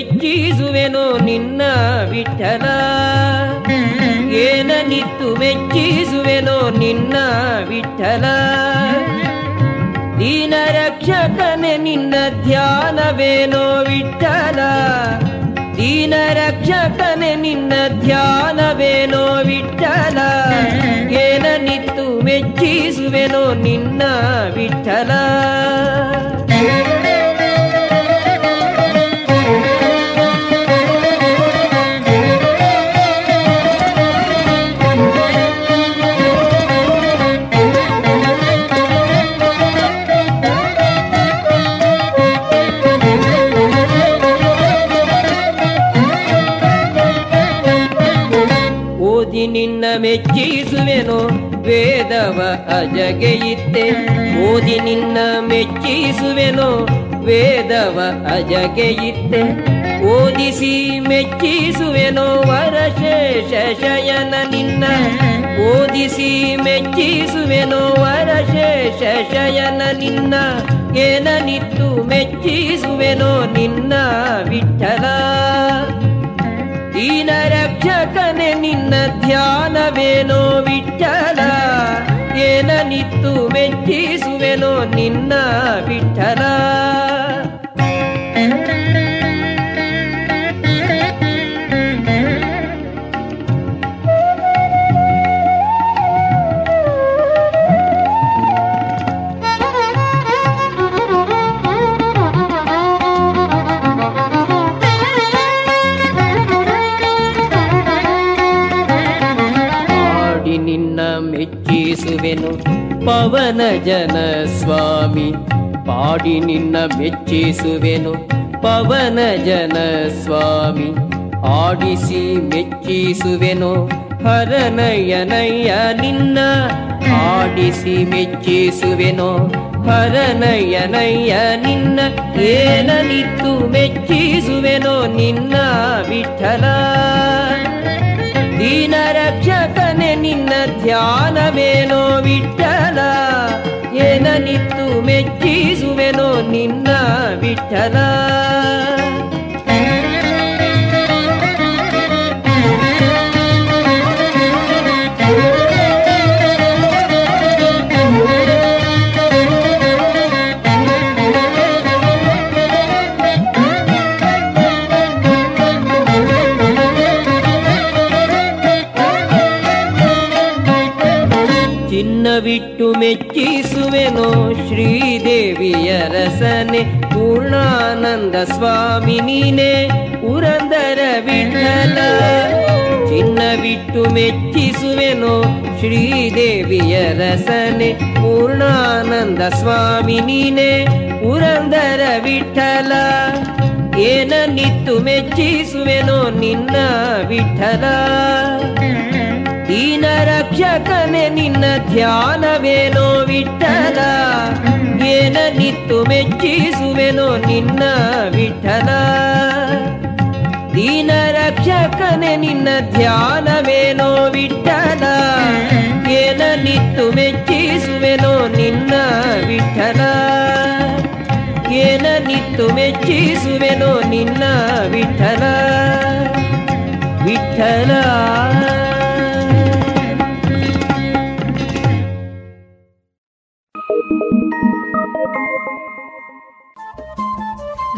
Speaker 3: ಮೆಚ್ಚಿಸುವೆನೋ ನಿನ್ನ ವಿಠಲ. ಏನನಿತ್ತು ಮೆಚ್ಚಿಸುವೆನೋ ನಿನ್ನ ವಿಠಲ. ದೀನ ರಕ್ಷಕನೆ ನಿನ್ನ ಧ್ಯಾನವೇನೋ ವಿಠಲ. ದೀನ ರಕ್ಷಕನೆ ನಿನ್ನ ಧ್ಯಾನವೇನೋ ವಿಠಲ. ಏನನಿತ್ತು ಮೆಚ್ಚಿಸುವೆನೋ ನಿನ್ನ ವಿಠಲ. ಮೆಚ್ಚಿಸುವೆನು, ವೇದವ ಅಜಗೆಯಿತ್ತೆ ಓದಿ ನಿನ್ನ ಮೆಚ್ಚಿಸುವೆನು, ವೇದವ ಅಜಗೆಯಿತ್ತೆ ಓದಿಸಿ ಮೆಚ್ಚಿಸುವೆನೋ, ವರಶೇಷ ಶಯನ ನಿನ್ನ. ಓದಿಸಿ ಮೆಚ್ಚಿಸುವೆನೋ, ವರಶೇಷ ಶಯನ ನಿನ್ನ. ಏನನಿತ್ತು ಮೆಚ್ಚಿಸುವೆನೋ, ನಿನ್ನ ವಿಠಲ ದೀನ ರಕ್ಷಕನೆ ನಿನ್ನ ಧ್ಯಾನವೇನೋ ವಿಠಲ ಏನ ನಿತ್ತು ಮೆಚ್ಚಿಸುವೆನೋ ನಿನ್ನ ವಿಠಲ ಪವನ ಜನ ಸ್ವಾಮಿ, ಪಾಡಿ ನಿನ್ನ ಮೆಚ್ಚಿಸುವೆನು. ಪವನ ಜನ ಸ್ವಾಮಿ, ಆಡಿಸಿ ಮೆಚ್ಚಿಸುವೆನು. ಹರನಯನಯ್ಯ ನಿನ್ನ ಆಡಿಸಿ ಮೆಚ್ಚಿಸುವೆನೋ. ಹರನಯನಯ್ಯ ನಿನ್ನ ಏನನಿತ್ತು ಮೆಚ್ಚಿಸುವೆನೋ. ನಿನ್ನ ವಿಠಲ ದೀನ ರಕ್ಷಕನೆ ನಿನ್ನ ಧ್ಯಾನವೇನೋ ವಿಠಲ. ನಿತ್ತು ಮೆಚ್ಚಿಸುವೆನೋ ನಿನ್ನ ವಿಠಲ. ಮೆಚ್ಚಿಸುವೆನೋ ಶ್ರೀದೇವಿಯ ರಸನೆ, ಪೂರ್ಣಾನಂದ ಸ್ವಾಮಿ ನೀನೆ, ಪುರಂದರ ವಿಠಲ. ಚಿನ್ನವಿಟ್ಟು ಮೆಚ್ಚಿಸುವೆನೋ ಶ್ರೀದೇವಿಯ ರಸನೆ, ಪೂರ್ಣಾನಂದ ಸ್ವಾಮಿ ನೀನೆ, ಪುರಂದರ ವಿಠಲ. ಏನ ನಿತ್ತು ಮೆಚ್ಚಿಸುವೆನೋ ನಿನ್ನ ವಿಠಲ. ದೀನ ರಕ್ಷಕನೆ ನಿನ್ನ ಧ್ಯಾನವೇನೋ ವಿಠಲ. ಏನ ನಿತ್ತು ಮೆಚ್ಚಿಸುವೆನೋ ನಿನ್ನ ವಿಠಲ. ದೀನ ರಕ್ಷಕನೆ ನಿನ್ನ ಧ್ಯಾನವೇನೋ ವಿಠಲ. ಏನ ನಿತ್ತು ಮೆಚ್ಚಿಸುವೆನೋ ನಿನ್ನ ವಿಠಲ. ಏನ ನಿತ್ತು ಮೆಚ್ಚಿಸುವೆನೋ ನಿನ್ನ ವಿಠಲ. ವಿಠಲ.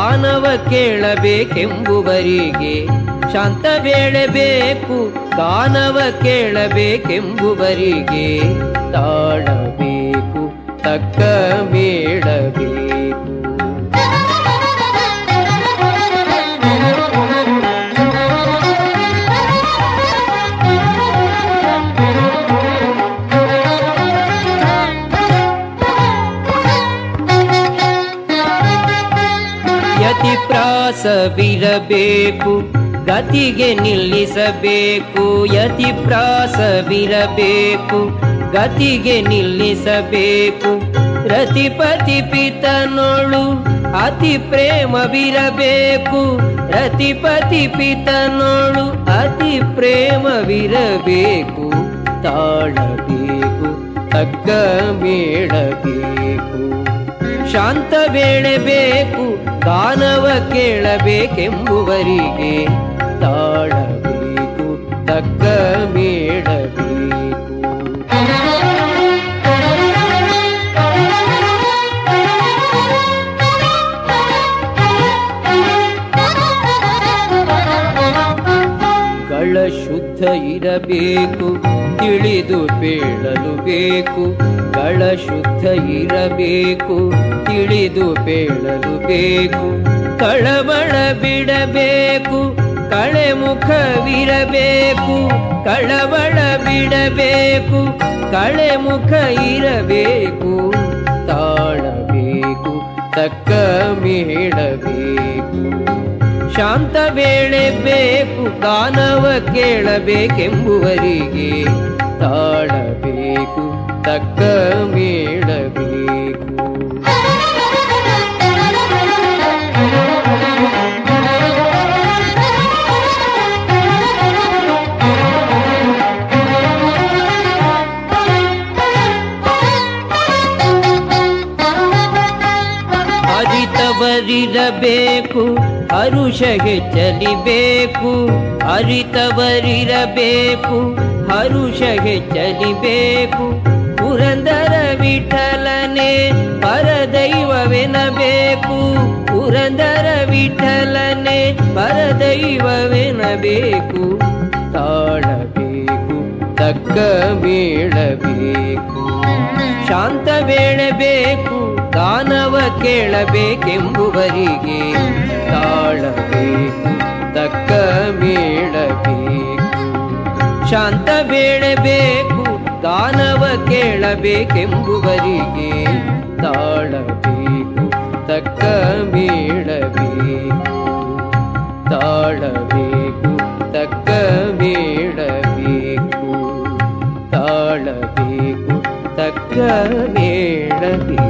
Speaker 3: ಗಾನವ ಕೇಳಬೇಕೆಂಬುವರಿಗೆ ಶಾಂತ ವೇಳೆ ಬೇಕು ದಾನವ ಕೇಳಬೇಕೆಂಬುವರಿಗೆ ತಾಳಬೇಕು ತಕ್ಕ ಮೇಳಬೇಕು. ಪ್ರಾಸವಿರಬೇಕು ಗತಿಗೆ ನಿಲ್ಲಿಸಬೇಕು ಯತಿ ಪ್ರಾಸವಿರಬೇಕು ಗತಿಗೆ ನಿಲ್ಲಿಸಬೇಕು. ರತಿಪತಿ ಪಿತನೋಳು ಅತಿ ಪ್ರೇಮವಿರಬೇಕು, ರತಿಪತಿ ಪಿತನೋಳು ಅತಿ ಪ್ರೇಮವಿರಬೇಕು. ತಾಳಬೇಕು, ತಗ್ಗ ಮೇಳಬೇಕು. ಶಾಂತ ಬೇಕು ಗಾನವ ಕೇಳಬೇಕೆಂಬುವರಿಗೆ ತಾಳಬೇಕು ತಕ್ಕ ಮೇಡಬೇಕು ಗಳ ಶುದ್ಧ ಇರಬೇಕು ತಿಳಿದು ಬೇಳಲು ಬೇಕು, ಗಳ ಶುದ್ಧ ಇರಬೇಕು. ತಿಳಿದು ಪೇಳಲು ಬೇಕು, ಕಳವಳ ಬಿಡಬೇಕು, ಕಳೆ ಮುಖವಿರಬೇಕು. ಕಳವಳ ಬಿಡಬೇಕು, ಕಳೆ ಮುಖ ಇರಬೇಕು. ತಾಳಬೇಕು, ತಕ್ಕ ಮೇಳಬೇಕು. ಶಾಂತ ವೇಳೆ ಬೇಕು ಗಾನವ ಕೇಳಬೇಕೆಂಬುವರಿಗೆ ತಾಳಬೇಕು ತಕ್ಕ ಮೇಳಬೇಕು. ಅರಿತವರಿರಬೇಕು ಹರುಷ ಚಲಿಬೇಕು, ಅರಿತವರಿರಬೇಕು, ಹರುಷಗೆ ಚಲಿಬೇಕು. ಪುರಂದರ ವಿಠಲನೆ ಪರದೈವವೆನಬೇಕು, ಪುರಂದರ ವಿಠಲನೆ ಪರದೈವವೆನಬೇಕು. ತಾಳಬೇಕು, ತಕ್ಕ ಮೇಳಬೇಕು. ಶಾಂತ ಬೇಳಬೇಕು ಗಾನವ ಕೇಳಬೇಕೆಂಬುವರಿಗೆ. ತಾಳಬೇಕು ತಕ್ಕ ಮೇಳಬೇಕು ಶಾಂತ ಬೇಳಬೇಕು ದಾನವ ಕೇಳಬೇಕೆಂಬುವರಿಗೆ ತಾಳಬೇಕು, ತಕ್ಕ ಮೇಳಬೇಕು ತಾಳಬೇಕು, ತಕ್ಕ ಮೇಳಬೇಕು ತಾಳಬೇಕು, ತಕ್ಕ ಮೇಳಬೇಕು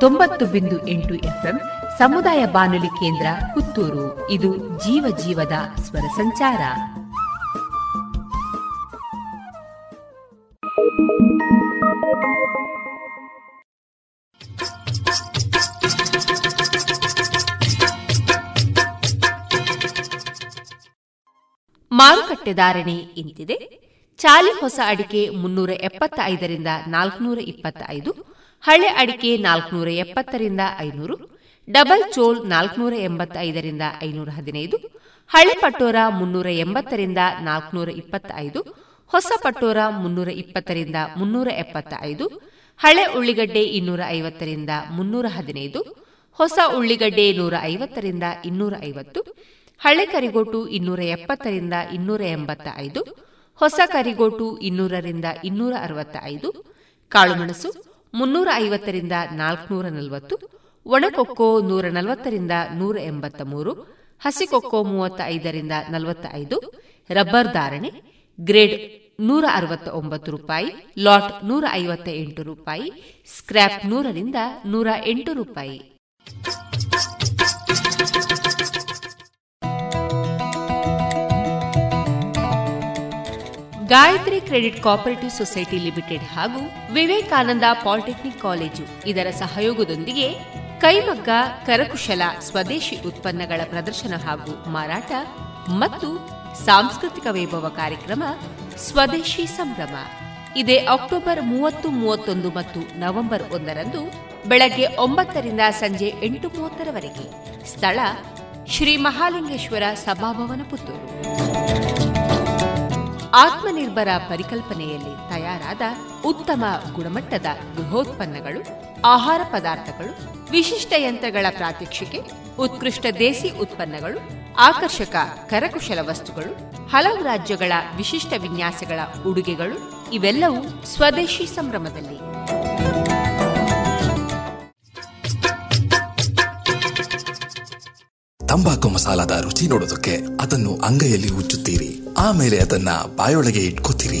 Speaker 2: ತೊಂಬತ್ತು ಬಿಂದು ಎಂಟು ಎಫ್ಎಂ ಸಮುದಾಯ ಬಾನುಲಿ ಕೇಂದ್ರ ಪುತ್ತೂರು. ಇದು ಜೀವ ಜೀವದ ಸ್ವರ ಸಂಚಾರ. ಮಾರುಕಟ್ಟೆ ಧಾರಣೆ ಇಂತಿದೆ. ಚಾಲಿ ಹೊಸ ಅಡಿಕೆ ಮುನ್ನೂರ ಎಪ್ಪತ್ತೈದರಿಂದ ನಾಲ್ಕುನೂರ ಇಪ್ಪತ್ತ ಐದು ಹಳೆ ಅಡಿಕೆ ನಾಲ್ಕುನೂರ ಎಪ್ಪತ್ತರಿಂದ ಐನೂರು, ಡಬಲ್ ಚೋಲ್ ನಾಲ್ಕುನೂರ ಎಂಬತ್ತೈದರಿಂದ ಐನೂರ ಹದಿನೈದು, ಹಳೆ ಪಟೋರ ಮುನ್ನೂರ ಎಂಬತ್ತರಿಂದ ನಾಲ್ಕುನೂರ ಇಪ್ಪತ್ತೈದು, ಹೊಸ ಪಟೋರ ಮುನ್ನೂರ ಇಪ್ಪತ್ತರಿಂದ ಮುನ್ನೂರ ಎಪ್ಪತ್ತ ಐದು ಹಳೆ ಉಳ್ಳಿಗಡ್ಡೆ ಇನ್ನೂರ ಐವತ್ತರಿಂದ ಮುನ್ನೂರ ಹದಿನೈದು, ಹೊಸ ಉಳ್ಳಿಗಡ್ಡೆ ನೂರ ಐವತ್ತರಿಂದ ಇನ್ನೂರ ಐವತ್ತು, ಹಳೆ ಕರಿಗೋಟು ಇನ್ನೂರ ಎಪ್ಪತ್ತರಿಂದ ಇನ್ನೂರ ಎಂಬತ್ತ ಐದು ಹೊಸ ಕರಿಗೋಟು ಇನ್ನೂರರಿಂದ ಇನ್ನೂರ ಅರವತ್ತ ಐದು ಕಾಳುಮೆಣಸು ಮುನ್ನೂರ ಐವತ್ತರಿಂದ ನಾಲ್ಕುನೂರ ನಲವತ್ತು ಒಣಕೊಕ್ಕೋ ನೂರ ನಲವತ್ತರಿಂದ ನೂರ ಎಂಬತ್ತ ಮೂರು ಹಸಿಕೊಕ್ಕೋ ಮೂವತ್ತ ಐದರಿಂದ ನಲವತ್ತ ಐದು ರಬ್ಬರ್ ಧಾರಣೆ, ಗ್ರೇಡ್ ನೂರ ಅರವತ್ತ ಒಂಬತ್ತು ರೂಪಾಯಿ, ಲಾಟ್ ನೂರ ಐವತ್ತ ಎಂಟು ರೂಪಾಯಿ, ಸ್ಕ್ರ್ಯಾಪ್ ನೂರರಿಂದ ನೂರ ಎಂಟು ರೂಪಾಯಿ. Gayatri credit cooperative society limited ಹಾಗೂ ವಿವೇಕಾನಂದ ಪಾಲಿಟೆಕ್ನಿಕ್ ಕಾಲೇಜು ಇದರ ಸಹಯೋಗದೊಂದಿಗೆ ಕೈಮಗ್ಗ, ಕರಕುಶಲ, ಸ್ವದೇಶಿ ಉತ್ಪನ್ನಗಳ ಪ್ರದರ್ಶನ ಹಾಗೂ ಮಾರಾಟ ಮತ್ತು ಸಾಂಸ್ಕೃತಿಕ ವೈಭವ ಕಾರ್ಯಕ್ರಮ ಸ್ವದೇಶಿ ಸಂಭ್ರಮ. ಇದೇ ಅಕ್ಟೋಬರ್ ಮೂವತ್ತು, ಮೂವತ್ತೊಂದು ಮತ್ತು ನವೆಂಬರ್ ಒಂದರಂದು ಬೆಳಗ್ಗೆ ಒಂಬತ್ತರಿಂದ ಸಂಜೆ ಎಂಟು ಮೂವತ್ತರವರೆಗೆ. ಸ್ಥಳ ಶ್ರೀ ಮಹಾಲಿಂಗೇಶ್ವರ ಸಭಾಭವನ ಪುತ್ತೂರು. ಆತ್ಮನಿರ್ಭರ ಪರಿಕಲ್ಪನೆಯಲ್ಲಿ ತಯಾರಾದ ಉತ್ತಮ ಗುಣಮಟ್ಟದ ಗೃಹೋತ್ಪನ್ನಗಳು, ಆಹಾರ ಪದಾರ್ಥಗಳು, ವಿಶಿಷ್ಟ ಯಂತ್ರಗಳ ಪ್ರಾತ್ಯಕ್ಷಿಕೆ, ಉತ್ಕೃಷ್ಟ ದೇಸಿ ಉತ್ಪನ್ನಗಳು, ಆಕರ್ಷಕ ಕರಕುಶಲ ವಸ್ತುಗಳು, ಹಲವು ರಾಜ್ಯಗಳ ವಿಶಿಷ್ಟ ವಿನ್ಯಾಸಗಳ ಉಡುಗೆಗಳು ಇವೆಲ್ಲವೂ ಸ್ವದೇಶಿ ಸಂಭ್ರಮದಲ್ಲಿ
Speaker 4: ತಂಬಾಕು ಮಸಾಲದ ರುಚಿ ನೋಡೋದಕ್ಕೆ ಅದನ್ನು ಅಂಗೈಯಲ್ಲಿ ಉಜ್ಜುತ್ತೀರಿ ಆಮೇಲೆ ಅದನ್ನ ಬಾಯೊಳಗೆ ಇಟ್ಕೋತೀರಿ.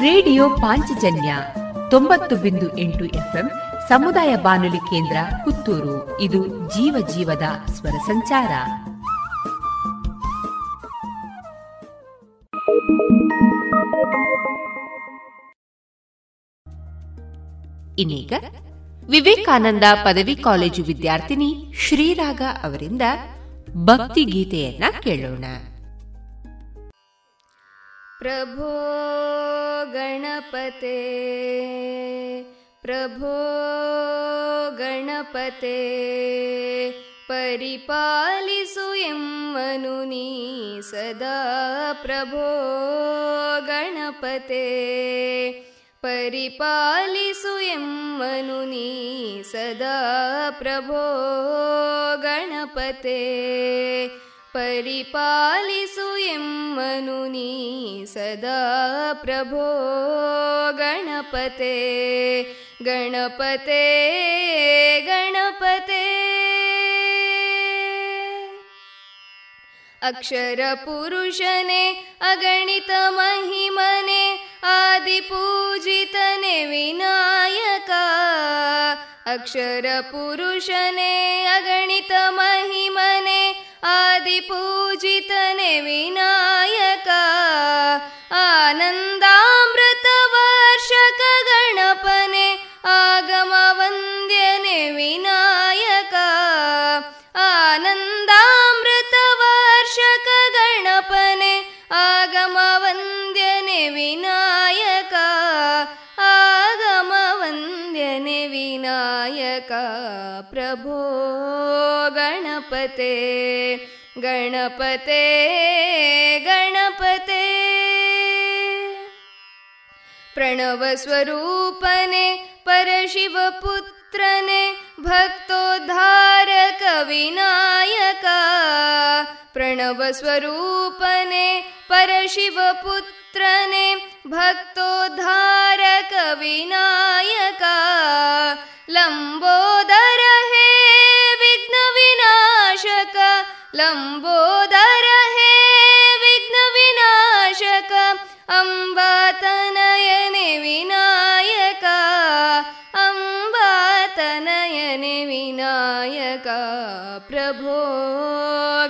Speaker 2: ರೇಡಿಯೋ ಪಾಂಚಜನ್ಯ ತೊಂಬತ್ತು ಬಿಂದು ಎಂಟು ಎಫ್ಎಂ ಸಮುದಾಯ ಬಾನುಲಿ ಕೇಂದ್ರ ಪುತ್ತೂರು. ಇದು ಜೀವ ಜೀವದ ಸ್ವರ ಸಂಚಾರ. ಇನ್ನೀಗ ವಿವೇಕಾನಂದ ಪದವಿ ಕಾಲೇಜು ವಿದ್ಯಾರ್ಥಿನಿ ಶ್ರೀರಾಗ ಅವರಿಂದ ಭಕ್ತಿ ಗೀತೆಯನ್ನ ಕೇಳೋಣ.
Speaker 5: प्रभो गणपते प्रभो गणपते परिपालिसु यम्मनुनी सदा प्रभो गणपते परिपालिसु यम्मनुनी सदा प्रभो गणपते ಪರಿಪಾಲಿಸು ಎಮ್ಮನು ನೀ ಸದಾ ಪ್ರಭೋ ಗಣಪತೇ ಗಣಪತೇ ಗಣಪತೇ. अक्षरपुरुषने अगणितमहिमने आदिपूजितने विनायका अक्षरपुरुषने अगणितमहिमने आदिपूजितने विनायका आनन्दामृतवर्षकगणपने आगमवन्द्यने विनायका गणपते गणपते गणपते। प्रणवस्वरूपने परशिवपुत्रने भक्तोद्धारकविनायका। प्रणवस्वरूपने परशिवपुत्रने भक्तोद्धारकविनायका लम्बोदर हे विघ्नविनाशक लम्बोदर हे विघ्नविनाशक अम्बातनयने विनायका। अम्बातनयने विनायका। प्रभो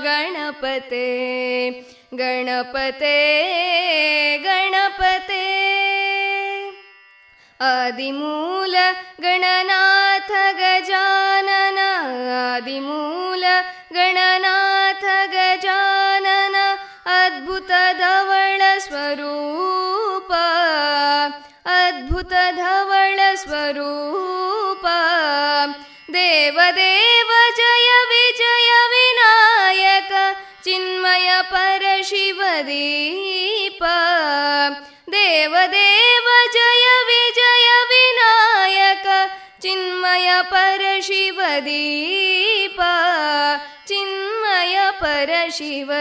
Speaker 5: गणपते गणपते गणपते आदिमूल गणनाथ गजानन आदिमूल गणनाथ गजानन अद्भुत धवळ स्वरूप अद्भुत धवळ स्वरूप देवदेव देव जय विजय विनायक चिन्मय परशिवदीप
Speaker 1: चिन्मय परशिवदीप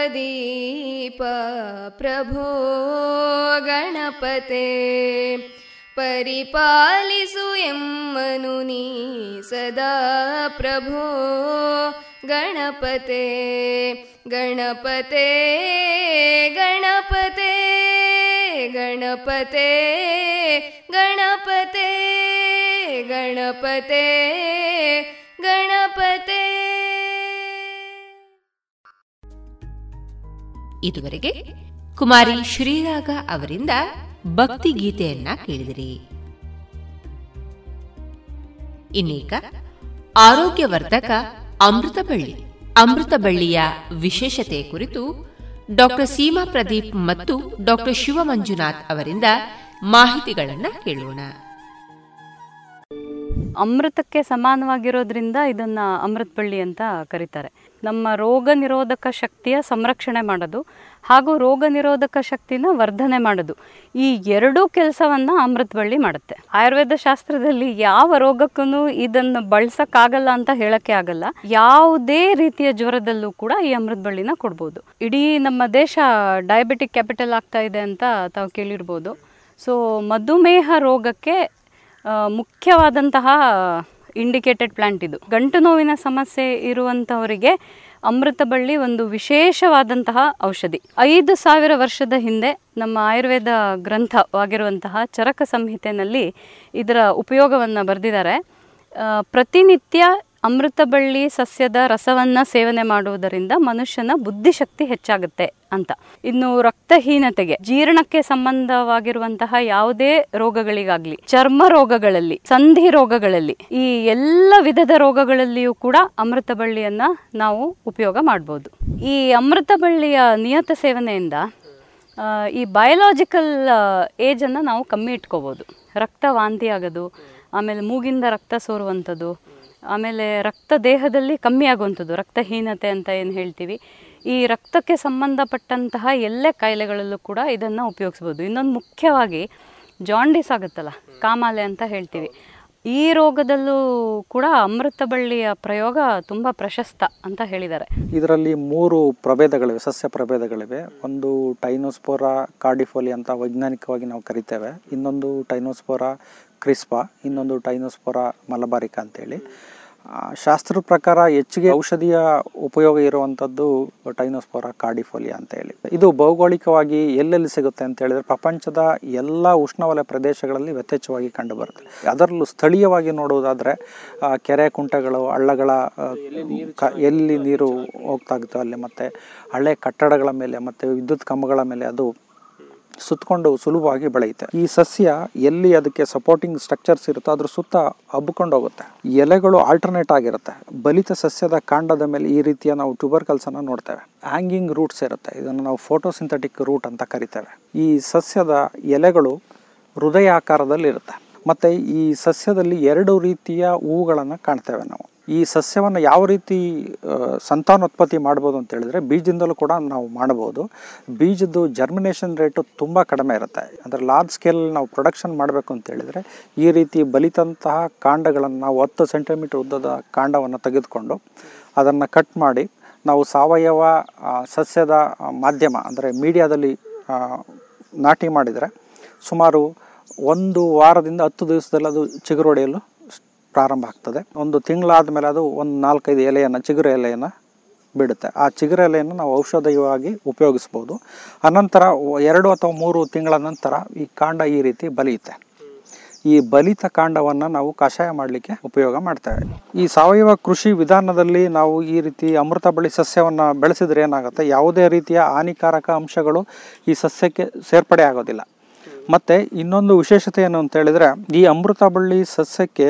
Speaker 1: प्रभो गणपते परिपालिसु यं मनुनी सदा प्रभो ಗಣಪತೆ ಗಣಪತೆ ಗಣಪತೆ ಗಣಪತೆ ಗಣಪತೆ ಗಣಪತೆ ಗಣಪತೆ.
Speaker 2: ಇದುವರೆಗೆ ಕುಮಾರಿ ಶ್ರೀರಾಗ ಅವರಿಂದ ಭಕ್ತಿ ಗೀತೆಯನ್ನ ಕೇಳಿದಿರಿ. ಇನ್ನೀಗ ಆರೋಗ್ಯವರ್ಧಕ ಅಮೃತ ಬಳ್ಳಿ ಅಮೃತ ಬಳ್ಳಿಯ ವಿಶೇಷತೆ ಕುರಿತು ಡಾಕ್ಟರ್ ಸೀಮಾ ಪ್ರದೀಪ್ ಮತ್ತು ಡಾಕ್ಟರ್ ಶಿವಮಂಜುನಾಥ್ ಅವರಿಂದ ಮಾಹಿತಿಗಳನ್ನು ಕೇಳೋಣ.
Speaker 6: ಅಮೃತಕ್ಕೆ ಸಮಾನವಾಗಿರೋದ್ರಿಂದ ಇದನ್ನ ಅಮೃತ ಬಳ್ಳಿ ಅಂತ ಕರೀತಾರೆ. ನಮ್ಮ ರೋಗ ನಿರೋಧಕ ಶಕ್ತಿಯ ಸಂರಕ್ಷಣೆ ಮಾಡೋದು ಹಾಗೂ ರೋಗ ನಿರೋಧಕ ಶಕ್ತಿನ ವರ್ಧನೆ ಮಾಡೋದು. ಈ ಎರಡೂ ಕೆಲಸವನ್ನ ಅಮೃತ ಬಳ್ಳಿ ಮಾಡುತ್ತೆ. ಆಯುರ್ವೇದ ಶಾಸ್ತ್ರದಲ್ಲಿ ಯಾವ ರೋಗಕ್ಕೂ ಇದನ್ನು ಬಳಸಕ್ಕಾಗಲ್ಲ ಅಂತ ಹೇಳಕ್ಕೆ ಆಗಲ್ಲ. ಯಾವುದೇ ರೀತಿಯ ಜ್ವರದಲ್ಲೂ ಕೂಡ ಈ ಅಮೃತ ಬಳ್ಳಿನ ಕೊಡ್ಬೋದು. ಇಡೀ ನಮ್ಮ ದೇಶ ಡಯಾಬಿಟಿಕ್ ಕ್ಯಾಪಿಟಲ್ ಆಗ್ತಾ ಇದೆ ಅಂತ ತಾವು ಕೇಳಿರ್ಬೋದು. ಸೊ ಮಧುಮೇಹ ರೋಗಕ್ಕೆ ಮುಖ್ಯವಾದಂತಹ ಇಂಡಿಕೇಟೆಡ್ ಪ್ಲಾಂಟ್ ಇದು. ಗಂಟು ನೋವಿನ ಸಮಸ್ಯೆ ಇರುವಂಥವರಿಗೆ ಅಮೃತ ಬಳ್ಳಿ ಒಂದು ವಿಶೇಷವಾದಂತಹ ಔಷಧಿ. ಐದು ಸಾವಿರ ವರ್ಷದ ಹಿಂದೆ ನಮ್ಮ ಆಯುರ್ವೇದ ಗ್ರಂಥವಾಗಿರುವಂತಹ ಚರಕ ಸಂಹಿತೆಯಲ್ಲಿ ಇದರ ಉಪಯೋಗವನ್ನು ಬರೆದಿದ್ದಾರೆ. ಪ್ರತಿನಿತ್ಯ ಅಮೃತ ಬಳ್ಳಿ ಸಸ್ಯದ ರಸವನ್ನ ಸೇವನೆ ಮಾಡುವುದರಿಂದ ಮನುಷ್ಯನ ಬುದ್ಧಿಶಕ್ತಿ ಹೆಚ್ಚಾಗುತ್ತೆ ಅಂತ. ಇನ್ನು ರಕ್ತಹೀನತೆಗೆ, ಜೀರ್ಣಕ್ಕೆ ಸಂಬಂಧವಾಗಿರುವಂತಹ ಯಾವುದೇ ರೋಗಗಳಿಗಾಗ್ಲಿ, ಚರ್ಮ ರೋಗಗಳಲ್ಲಿ, ಸಂಧಿ ರೋಗಗಳಲ್ಲಿ, ಈ ಎಲ್ಲ ವಿಧದ ರೋಗಗಳಲ್ಲಿಯೂ ಕೂಡ ಅಮೃತ ಬಳ್ಳಿಯನ್ನ ನಾವು ಉಪಯೋಗ ಮಾಡಬಹುದು ಈ ಅಮೃತ ಬಳ್ಳಿಯ ನಿಯತ ಸೇವನೆಯಿಂದ ಈ ಏಜ್ ಏಜನ್ನು ನಾವು ಕಮ್ಮಿ ಇಟ್ಕೋಬೋದು. ರಕ್ತ ವಾಂತಿ ಆಗೋದು, ಆಮೇಲೆ ಮೂಗಿಂದ ರಕ್ತ ಸೋರುವಂಥದ್ದು ಆಮೇಲೆ ರಕ್ತ ದೇಹದಲ್ಲಿ ಕಮ್ಮಿ ಆಗುವಂಥದ್ದು, ರಕ್ತಹೀನತೆ ಅಂತ ಏನು ಹೇಳ್ತೀವಿ. ಈ ರಕ್ತಕ್ಕೆ ಸಂಬಂಧಪಟ್ಟಂತಹ ಎಲ್ಲ ಕಾಯಿಲೆಗಳಲ್ಲೂ ಕೂಡ ಇದನ್ನು ಉಪಯೋಗಿಸ್ಬೋದು. ಇನ್ನೊಂದು ಮುಖ್ಯವಾಗಿ ಜಾಂಡೀಸ್ ಆಗುತ್ತಲ್ಲ, ಕಾಮಾಲೆ ಅಂತ ಹೇಳ್ತೀವಿ. ಈ ರೋಗದಲ್ಲೂ ಕೂಡ ಅಮೃತ ಬಳ್ಳಿಯ ಪ್ರಯೋಗ ತುಂಬ ಪ್ರಶಸ್ತ ಅಂತ ಹೇಳಿದ್ದಾರೆ.
Speaker 7: ಇದರಲ್ಲಿ ಮೂರು ಪ್ರಭೇದಗಳಿವೆ, ಸಸ್ಯ ಪ್ರಭೇದಗಳಿವೆ. ಒಂದು ಟೈನೋಸ್ಪೋರಾ ಕಾರ್ಡಿಫೋಲಿ ಅಂತ ವೈಜ್ಞಾನಿಕವಾಗಿ ನಾವು ಕರಿತೇವೆ. ಇನ್ನೊಂದು ಟೈನೋಸ್ಪೋರಾ ಕ್ರಿಸ್ಪಾ, ಇನ್ನೊಂದು ಟೈನೋಸ್ಪೋರಾ ಮಲಬಾರಿಕಾ ಅಂತೇಳಿ. ಶಾಸ್ತ್ರದ ಪ್ರಕಾರ ಹೆಚ್ಚಿಗೆ ಔಷಧಿಯ ಉಪಯೋಗ ಇರುವಂಥದ್ದು ಟೈನೋಸ್ಪೋರಾ, ಕಾರ್ಡಿಫೋಲಿಯಾ ಅಂತ ಹೇಳಿ. ಇದು ಭೌಗೋಳಿಕವಾಗಿ ಎಲ್ಲೆಲ್ಲಿ ಸಿಗುತ್ತೆ ಅಂತ ಹೇಳಿದ್ರೆ ಪ್ರಪಂಚದ ಎಲ್ಲ ಉಷ್ಣವಲಯ ಪ್ರದೇಶಗಳಲ್ಲಿ ಯಥೇಚ್ಛವಾಗಿ ಕಂಡುಬರುತ್ತೆ. ಅದರಲ್ಲೂ ಸ್ಥಳೀಯವಾಗಿ ನೋಡುವುದಾದ್ರೆ ಕೆರೆ ಕುಂಟೆಗಳು, ಹಳ್ಳಗಳ ಎಲ್ಲಿ ನೀರು ಹೋಗ್ತಾ ಇರ್ತವೆ ಅಲ್ಲಿ ಮತ್ತೆ ಹಳೆ ಕಟ್ಟಡಗಳ ಮೇಲೆ ಮತ್ತೆ ವಿದ್ಯುತ್ ಕಂಬಗಳ ಮೇಲೆ ಅದು ಸುತ್ತಕೊಂಡು ಸುಲಭವಾಗಿ ಬೆಳೆಯುತ್ತೆ. ಈ ಸಸ್ಯ ಎಲ್ಲಿ ಅದಕ್ಕೆ ಸಪೋರ್ಟಿಂಗ್ ಸ್ಟ್ರಕ್ಚರ್ಸ್ ಇರುತ್ತೋ ಅದ್ರ ಸುತ್ತ ಹಬ್ಕೊಂಡು ಹೋಗುತ್ತೆ. ಎಲೆಗಳು ಆಲ್ಟರ್ನೇಟ್ ಆಗಿರುತ್ತೆ. ಬಲಿತ ಸಸ್ಯದ ಕಾಂಡದ ಮೇಲೆ ಈ ರೀತಿಯ ನಾವು ಟ್ಯೂಬರ್ಕಲ್ಸ್ ಅನ್ನ ನೋಡ್ತೇವೆ. ಹ್ಯಾಂಗಿಂಗ್ ರೂಟ್ಸ್ ಇರುತ್ತೆ. ಇದನ್ನು ನಾವು ಫೋಟೋಸಿಂಥೆಟಿಕ್ ರೂಟ್ ಅಂತ ಕರಿತೇವೆ. ಈ ಸಸ್ಯದ ಎಲೆಗಳು ಹೃದಯ ಆಕಾರದಲ್ಲಿ ಇರುತ್ತೆ ಮತ್ತೆ ಈ ಸಸ್ಯದಲ್ಲಿ ಎರಡು ರೀತಿಯ ಹೂಗಳನ್ನು ಕಾಣ್ತೇವೆ ನಾವು. ಈ ಸಸ್ಯವನ್ನು ಯಾವ ರೀತಿ ಸಂತಾನೋತ್ಪತ್ತಿ ಮಾಡ್ಬೋದು ಅಂತ ಹೇಳಿದ್ರೆ ಬೀಜದಿಂದಲೂ ಕೂಡ ನಾವು ಮಾಡಬಹುದು ಬೀಜದ್ದು ಜರ್ಮಿನೇಷನ್ ರೇಟು ತುಂಬ ಕಡಿಮೆ ಇರುತ್ತೆ. ಅಂದರೆ ಲಾರ್ಜ್ ಸ್ಕೇಲ್ ನಾವು ಪ್ರೊಡಕ್ಷನ್ ಮಾಡಬೇಕು ಅಂತ ಹೇಳಿದ್ರೆ ಈ ರೀತಿ ಬಲಿತಂತಹ ಕಾಂಡಗಳನ್ನು ನಾವು ಹತ್ತು ಸೆಂಟಿಮೀಟರ್ ಉದ್ದದ ಕಾಂಡವನ್ನು ತೆಗೆದುಕೊಂಡು ಅದನ್ನು ಕಟ್ ಮಾಡಿ ನಾವು ಸಾವಯವ ಸಸ್ಯದ ಮಾಧ್ಯಮ ಅಂದರೆ ಮೀಡಿಯಾದಲ್ಲಿ ನಾಟಿ ಮಾಡಿದರೆ ಸುಮಾರು ಒಂದು ವಾರದಿಂದ ಹತ್ತು ದಿವಸದಲ್ಲಿ ಅದು ಚಿಗುರು ಹೊಡೆಯಲು ಸ್- ಪ್ರಾರಂಭ ಆಗ್ತದೆ. ಒಂದು ತಿಂಗಳಾದ ಮೇಲೆ ಅದು ಒಂದು ನಾಲ್ಕೈದು ಎಲೆಯನ್ನು, ಚಿಗುರು ಎಲೆಯನ್ನು ಬಿಡುತ್ತೆ. ಆ ಚಿಗುರು ಎಲೆಯನ್ನು ನಾವು ಔಷಧೀಯವಾಗಿ ಉಪಯೋಗಿಸ್ಬೋದು. ಅನಂತರ ಎರಡು ಅಥವಾ ಮೂರು ತಿಂಗಳ ನಂತರ ಈ ಕಾಂಡ ಈ ರೀತಿ ಬಲಿಯುತ್ತೆ. ಈ ಬಲಿತ ಕಾಂಡವನ್ನು ನಾವು ಕಷಾಯ ಮಾಡಲಿಕ್ಕೆ ಉಪಯೋಗ ಮಾಡ್ತೇವೆ. ಈ ಸಾವಯವ ಕೃಷಿ ವಿಧಾನದಲ್ಲಿ ನಾವು ಈ ರೀತಿ ಅಮೃತ ಬಳಿ ಸಸ್ಯವನ್ನು ಬೆಳೆಸಿದ್ರೆ ಏನಾಗುತ್ತೆ? ಯಾವುದೇ ರೀತಿಯ ಹಾನಿಕಾರಕ ಅಂಶಗಳು ಈ ಸಸ್ಯಕ್ಕೆ ಸೇರ್ಪಡೆ ಆಗೋದಿಲ್ಲ. ಮತ್ತು ಇನ್ನೊಂದು ವಿಶೇಷತೆ ಏನು ಅಂತ ಹೇಳಿದರೆ ಈ ಅಮೃತ ಬಳ್ಳಿ ಸಸ್ಯಕ್ಕೆ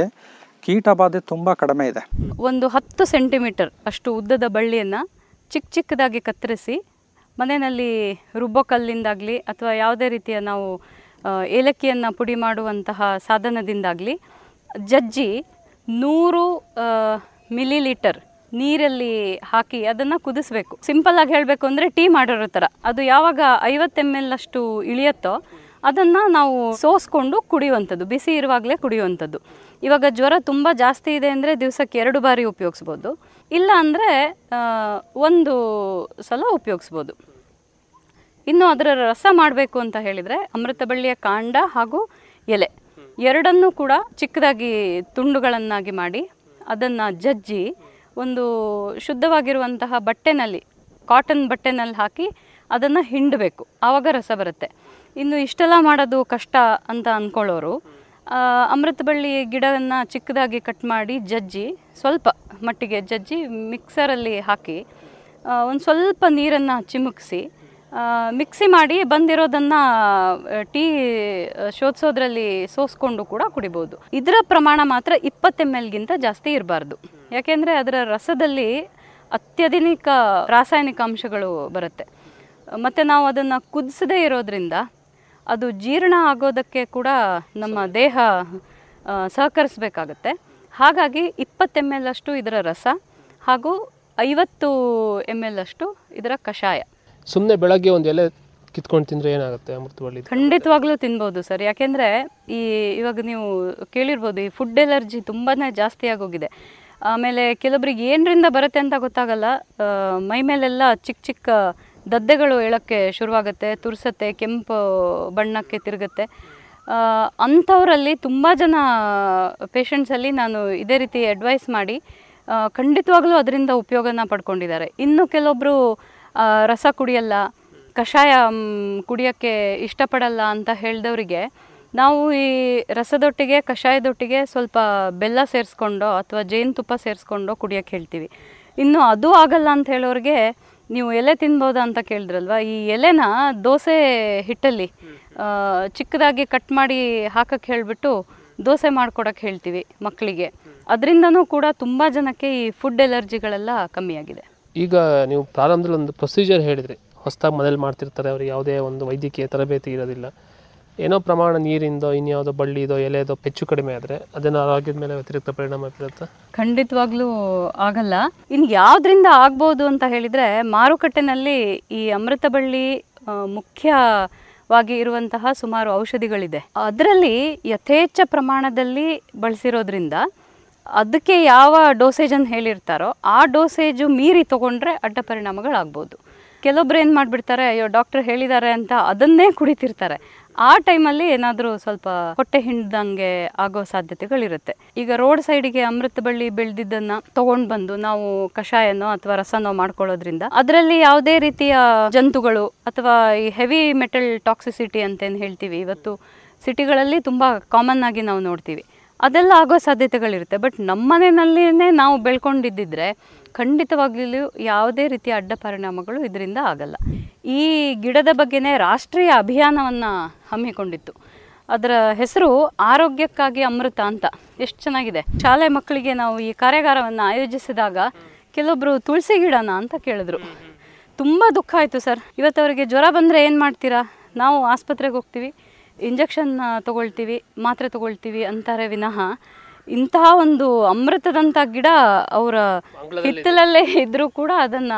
Speaker 7: ಕೀಟ ಬಾಧೆ ತುಂಬ ಕಡಿಮೆ ಇದೆ.
Speaker 6: ಒಂದು ಹತ್ತು ಸೆಂಟಿಮೀಟರ್ ಅಷ್ಟು ಉದ್ದದ ಬಳ್ಳಿಯನ್ನು ಚಿಕ್ಕ ಚಿಕ್ಕದಾಗಿ ಕತ್ತರಿಸಿ, ಮನೆಯಲ್ಲಿ ರುಬ್ಬೋ ಕಲ್ಲಿಂದಾಗಲಿ ಅಥವಾ ಯಾವುದೇ ರೀತಿಯ ನಾವು ಏಲಕ್ಕಿಯನ್ನು ಪುಡಿ ಮಾಡುವಂತಹ ಸಾಧನದಿಂದಾಗಲಿ ಜಜ್ಜಿ ನೂರು ಮಿಲಿ ಲೀಟರ್ ನೀರಲ್ಲಿ ಹಾಕಿ ಅದನ್ನು ಕುದಿಸ್ಬೇಕು. ಸಿಂಪಲ್ ಆಗಿ ಹೇಳಬೇಕು ಅಂದರೆ ಟೀ ಮಾಡಿರೋ ಥರ. ಅದು ಯಾವಾಗ ಐವತ್ತು ಎಂ ಎಲ್ ಅಷ್ಟು ಇಳಿಯುತ್ತೋ ಅದನ್ನು ನಾವು ಸೋಸ್ಕೊಂಡು ಕುಡಿಯುವಂಥದ್ದು, ಬಿಸಿ ಇರುವಾಗಲೇ ಕುಡಿಯುವಂಥದ್ದು. ಇವಾಗ ಜ್ವರ ತುಂಬ ಜಾಸ್ತಿ ಇದೆ ಅಂದರೆ ದಿವಸಕ್ಕೆ ಎರಡು ಬಾರಿ ಉಪಯೋಗಿಸ್ಬೋದು. ಇಲ್ಲ ಅಂದರೆ ಒಂದು ಸಲ ಉಪಯೋಗಿಸ್ಬೋದು. ಇನ್ನು ಅದರ ರಸ ಮಾಡಬೇಕು ಅಂತ ಹೇಳಿದರೆ ಅಮೃತ ಬಳ್ಳಿಯ ಕಾಂಡ ಹಾಗೂ ಎಲೆ. ಎರಡನ್ನೂ ಕೂಡ ಚಿಕ್ಕದಾಗಿ ತುಂಡುಗಳನ್ನಾಗಿ ಮಾಡಿ ಅದನ್ನು ಜಜ್ಜಿ ಒಂದು ಶುದ್ಧವಾಗಿರುವಂತಹ ಬಟ್ಟೆನಲ್ಲಿ, ಕಾಟನ್ ಬಟ್ಟೆನಲ್ಲಿ ಹಾಕಿ ಅದನ್ನು ಹಿಂಡಬೇಕು. ಆವಾಗ ರಸ ಬರುತ್ತೆ. ಇನ್ನು ಇಷ್ಟೆಲ್ಲ ಮಾಡೋದು ಕಷ್ಟ ಅಂತ ಅಂದ್ಕೊಳ್ಳೋರು ಅಮೃತ ಬಳ್ಳಿ ಗಿಡವನ್ನು ಚಿಕ್ಕದಾಗಿ ಕಟ್ ಮಾಡಿ ಜಜ್ಜಿ, ಸ್ವಲ್ಪ ಮಟ್ಟಿಗೆ ಜಜ್ಜಿ ಮಿಕ್ಸರಲ್ಲಿ ಹಾಕಿ ಒಂದು ಸ್ವಲ್ಪ ನೀರನ್ನು ಚಿಮುಕಿಸಿ ಮಿಕ್ಸಿ ಮಾಡಿ ಬಂದಿರೋದನ್ನು ಟೀ ಶೋಧಿಸೋದ್ರಲ್ಲಿ ಸೋಸ್ಕೊಂಡು ಕೂಡ ಕುಡಿಬೋದು. ಇದರ ಪ್ರಮಾಣ ಮಾತ್ರ ಇಪ್ಪತ್ತು ಎಂ ಎಲ್ಗಿಂತ ಜಾಸ್ತಿ ಇರಬಾರ್ದು. ಯಾಕೆಂದರೆ ಅದರ ರಸದಲ್ಲಿ ಅತ್ಯಾಧುನಿಕ ರಾಸಾಯನಿಕ ಅಂಶಗಳು ಬರುತ್ತೆ. ಮತ್ತು ನಾವು ಅದನ್ನು ಕುದಿಸದೇ ಇರೋದ್ರಿಂದ ಅದು ಜೀರ್ಣ ಆಗೋದಕ್ಕೆ ಕೂಡ ನಮ್ಮ ದೇಹ ಸಹಕರಿಸಬೇಕಾಗತ್ತೆ. ಹಾಗಾಗಿ ಇಪ್ಪತ್ತು ಎಂ ಎಲ್ ಅಷ್ಟು ಇದರ ರಸ ಹಾಗೂ ಐವತ್ತು ಎಂ ಎಲ್ ಅಷ್ಟು ಇದರ ಕಷಾಯ.
Speaker 8: ಸುಮ್ಮನೆ ಬೆಳಗ್ಗೆ ಒಂದು ಎಲೆ ಕಿತ್ಕೊಂಡು ತಿಂದರೆ ಏನಾಗುತ್ತೆ ಅಮೃತವಳ್ಳಿ
Speaker 6: ಖಂಡಿತವಾಗ್ಲೂ ತಿನ್ಬೋದು ಸರ್. ಯಾಕೆಂದರೆ ಈ ಇವಾಗ ನೀವು ಕೇಳಿರ್ಬೋದು ಈ ಫುಡ್ ಎಲರ್ಜಿ ತುಂಬಾ ಜಾಸ್ತಿ ಆಗೋಗಿದೆ. ಆಮೇಲೆ ಕೆಲವೊಬ್ರಿಗೆ ಏನರಿಂದ ಬರುತ್ತೆ ಅಂತ ಗೊತ್ತಾಗಲ್ಲ. ಮೈ ಮೇಲೆಲ್ಲ ಚಿಕ್ಕ ಚಿಕ್ಕ ದದ್ದೆಗಳು ಹೇಳೋಕ್ಕೆ ಶುರುವಾಗುತ್ತೆ, ತುರ್ಸತ್ತೆ, ಕೆಂಪು ಬಣ್ಣಕ್ಕೆ ತಿರುಗುತ್ತೆ. ಅಂಥವರಲ್ಲಿ ತುಂಬ ಜನ ಪೇಷಂಟ್ಸಲ್ಲಿ ನಾನು ಇದೇ ರೀತಿ ಅಡ್ವೈಸ್ ಮಾಡಿ ಖಂಡಿತವಾಗಲೂ ಅದರಿಂದ ಉಪಯೋಗನ ಪಡ್ಕೊಂಡಿದ್ದಾರೆ. ಇನ್ನು ಕೆಲವೊಬ್ಬರು ರಸ ಕುಡಿಯಲ್ಲ, ಕಷಾಯ ಕುಡಿಯೋಕ್ಕೆ ಇಷ್ಟಪಡಲ್ಲ ಅಂತ ಹೇಳಿದವರಿಗೆ, ನಾವು ಈ ರಸದೊಟ್ಟಿಗೆ, ಕಷಾಯದೊಟ್ಟಿಗೆ ಸ್ವಲ್ಪ ಬೆಲ್ಲ ಸೇರಿಸ್ಕೊಂಡೋ ಅಥವಾ ಜೇನುತುಪ್ಪ ಸೇರಿಸ್ಕೊಂಡೋ ಕುಡಿಯೋಕ್ಕೆ ಹೇಳ್ತೀವಿ. ಇನ್ನು ಅದು ಆಗಲ್ಲ ಅಂತ ಹೇಳೋರಿಗೆ ನೀವು ಎಲೆ ತಿನ್ಬೋದಾ ಅಂತ ಕೇಳಿದ್ರಲ್ವ? ಈ ಎಲೆನ ದೋಸೆ ಹಿಟ್ಟಲ್ಲಿ ಚಿಕ್ಕದಾಗಿ ಕಟ್ ಮಾಡಿ ಹಾಕಕ್ಕೆ ಹೇಳಿಬಿಟ್ಟು ದೋಸೆ ಮಾಡ್ಕೊಡಕ್ಕೆ ಹೇಳ್ತೀವಿ ಮಕ್ಕಳಿಗೆ ಅದರಿಂದನೂ ಕೂಡ ತುಂಬ ಜನಕ್ಕೆ ಈ ಫುಡ್ ಎಲರ್ಜಿಗಳೆಲ್ಲ ಕಮ್ಮಿಯಾಗಿದೆ.
Speaker 8: ಈಗ ನೀವು ಪ್ರಾರಂಭದಲ್ಲಿ ಒಂದು ಪ್ರೊಸೀಜರ್ ಹೇಳಿದ್ರಿ. ಹೊಸದಾಗಿ ಮನೇಲಿ ಮಾಡ್ತಿರ್ತಾರೆ, ಅವ್ರಿಗೆ ಯಾವುದೇ ಒಂದು ವೈದ್ಯಕೀಯ ತರಬೇತಿ ಇರೋದಿಲ್ಲ. ಏನೋ ಪ್ರಮಾಣ ನೀರಿಂದೋ ಇನ್ಯಾವುದೋ ಬಳ್ಳಿದೋ, ಎಲೆದೋ ಹೆಚ್ಚು ಕಡಿಮೆ ಆದರೆ ಅದನ್ನು ಆರೋಗ್ಯದ ಮೇಲೆ ವ್ಯತಿರಿಕ್ತ ಪರಿಣಾಮ ಬೀರುತ್ತೆ.
Speaker 6: ಖಂಡಿತವಾಗ್ಲೂ ಆಗಲ್ಲ. ಇನ್ನು ಯಾವುದರಿಂದ ಆಗ್ಬೋದು ಅಂತ ಹೇಳಿದರೆ, ಮಾರುಕಟ್ಟೆನಲ್ಲಿ ಈ ಅಮೃತ ಬಳ್ಳಿ ಮುಖ್ಯವಾಗಿ ಇರುವಂತಹ ಸುಮಾರು ಔಷಧಿಗಳಿದೆ. ಅದರಲ್ಲಿ ಯಥೇಚ್ಛ ಪ್ರಮಾಣದಲ್ಲಿ ಬಳಸಿರೋದ್ರಿಂದ ಅದಕ್ಕೆ ಯಾವ ಡೋಸೇಜನ್ನು ಹೇಳಿರ್ತಾರೋ, ಆ ಡೋಸೇಜು ಮೀರಿ ತೊಗೊಂಡ್ರೆ ಅಡ್ಡ ಪರಿಣಾಮಗಳಾಗ್ಬೋದು. ಕೆಲವೊಬ್ರು ಏನು ಮಾಡಿಬಿಡ್ತಾರೆ, ಅಯ್ಯೋ ಡಾಕ್ಟರ್ ಹೇಳಿದ್ದಾರೆ ಅಂತ ಅದನ್ನೇ ಕುಡಿತಿರ್ತಾರೆ. ಆ ಟೈಮಲ್ಲಿ ಏನಾದರೂ ಸ್ವಲ್ಪ ಹೊಟ್ಟೆ ಹಿಂಡ್ದಂಗೆ ಆಗೋ ಸಾಧ್ಯತೆಗಳಿರುತ್ತೆ. ಈಗ ರೋಡ್ ಸೈಡಿಗೆ ಅಮೃತ ಬಳ್ಳಿ ಬೆಳೆದಿದ್ದನ್ನು ತಗೊಂಡು ಬಂದು ನಾವು ಕಷಾಯನೋ ಅಥವಾ ರಸನೋ ಮಾಡ್ಕೊಳ್ಳೋದ್ರಿಂದ ಅದರಲ್ಲಿ ಯಾವುದೇ ರೀತಿಯ ಜಂತುಗಳು ಅಥವಾ ಈ ಹೆವಿ ಮೆಟಲ್ ಟಾಕ್ಸಿಸಿಟಿ ಅಂತೇನು ಹೇಳ್ತೀವಿ, ಇವತ್ತು ಸಿಟಿಗಳಲ್ಲಿ ತುಂಬ ಕಾಮನ್ ಆಗಿ ನಾವು ನೋಡ್ತೀವಿ. ಅದೆಲ್ಲ ಆಗೋ ಸಾಧ್ಯತೆಗಳಿರುತ್ತೆ. ಬಟ್ ನಮ್ಮ ಮನೆಯಲ್ಲೇ ನಾವು ಬೆಳ್ಕೊಂಡಿದ್ದಿದ್ರೆ ಖಂಡಿತವಾಗ್ಲೂ ಯಾವುದೇ ರೀತಿಯ ಅಡ್ಡ ಪರಿಣಾಮಗಳು ಇದರಿಂದ ಆಗಲ್ಲ. ಈ ಗಿಡದ ಬಗ್ಗೆನೇ ರಾಷ್ಟ್ರೀಯ ಅಭಿಯಾನವನ್ನು ಹಮ್ಮಿಕೊಂಡಿತ್ತು. ಅದರ ಹೆಸರು ಆರೋಗ್ಯಕ್ಕಾಗಿ ಅಮೃತ ಅಂತ. ಎಷ್ಟು ಚೆನ್ನಾಗಿದೆ. ಶಾಲೆ ಮಕ್ಕಳಿಗೆ ನಾವು ಈ ಕಾರ್ಯಾಗಾರವನ್ನು ಆಯೋಜಿಸಿದಾಗ ಕೆಲವೊಬ್ಬರು ತುಳಸಿ ಗಿಡನ ಅಂತ ಕೇಳಿದ್ರು. ತುಂಬ ದುಃಖ ಆಯಿತು ಸರ್. ಇವತ್ತು ಅವರಿಗೆ ಜ್ವರ ಬಂದರೆ ಏನು ಮಾಡ್ತೀರಾ? ನಾವು ಆಸ್ಪತ್ರೆಗೆ ಹೋಗ್ತೀವಿ, ಇಂಜೆಕ್ಷನ್ ತಗೊಳ್ತೀವಿ, ಮಾತ್ರೆ ತಗೊಳ್ತೀವಿ ಅಂತಾರೆ ವಿನಃ. ಇಂತಹ ಒಂದು ಅಮೃತದಂಥ ಗಿಡ ಅವರ ಹಿತ್ತಲಲ್ಲೇ ಇದ್ರೂ ಕೂಡ ಅದನ್ನ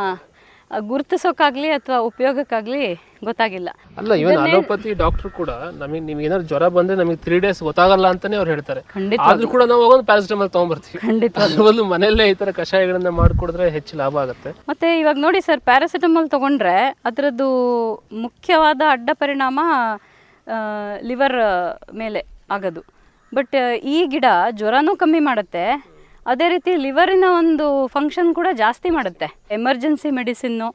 Speaker 6: ಗುರುತಿಸೋಕಾಗ್ಲಿ ಅಥವಾ ಉಪಯೋಗಕ್ಕಾಗ್ಲಿ ಗೊತ್ತಾಗಿಲ್ಲ.
Speaker 8: ಅಲ್ಲ ಇವನ್ ಅಲೋಪತಿ ಡಾಕ್ಟರ್ ಕೂಡ ನಮಗೆ ನಿಮ್ಗೆ ಏನಾದ್ರು ಜ್ವರ ಬಂದ್ರೆ ನಮಗೆ ತ್ರೀ ಡೇಸ್ ಗೊತ್ತಾಗಲ್ಲ ಅಂತಾನೆ ಅವ್ರು ಹೇಳ್ತಾರೆ. ಆದ್ರೂ ಕೂಡ ನಾವು ಹೋಗೋದು ಪ್ಯಾರಾಸಿಟಮಾಲ್ ತಗೊಂಡ್ಬರ್ತೀವಿ ಖಂಡಿತ. ಒಂದು ಮನೆಯಲ್ಲೇ ಈ ತರ ಕಷಾಯಗಳನ್ನ ಮಾಡಿಕೊಡಿದ್ರೆ ಹೆಚ್ಚು ಲಾಭ ಆಗುತ್ತೆ.
Speaker 6: ಮತ್ತೆ ಇವಾಗ ನೋಡಿ ಸರ್ ಪ್ಯಾರಾಸಿಟಮಲ್ ತಗೊಂಡ್ರೆ ಅದರದ್ದು ಮುಖ್ಯವಾದ ಅಡ್ಡ ಪರಿಣಾಮ ಲಿವರ್ ಮೇಲೆ ಆಗೋದು. ಬಟ್ ಈ ಗಿಡ ಜ್ವರನೂ ಕಮ್ಮಿ ಮಾಡುತ್ತೆ. ಅದೇ ರೀತಿ ಲಿವರಿನ ಒಂದು ಫಂಕ್ಷನ್ ಕೂಡ ಜಾಸ್ತಿ ಮಾಡುತ್ತೆ. ಎಮರ್ಜೆನ್ಸಿ ಮೆಡಿಸಿನ್ನು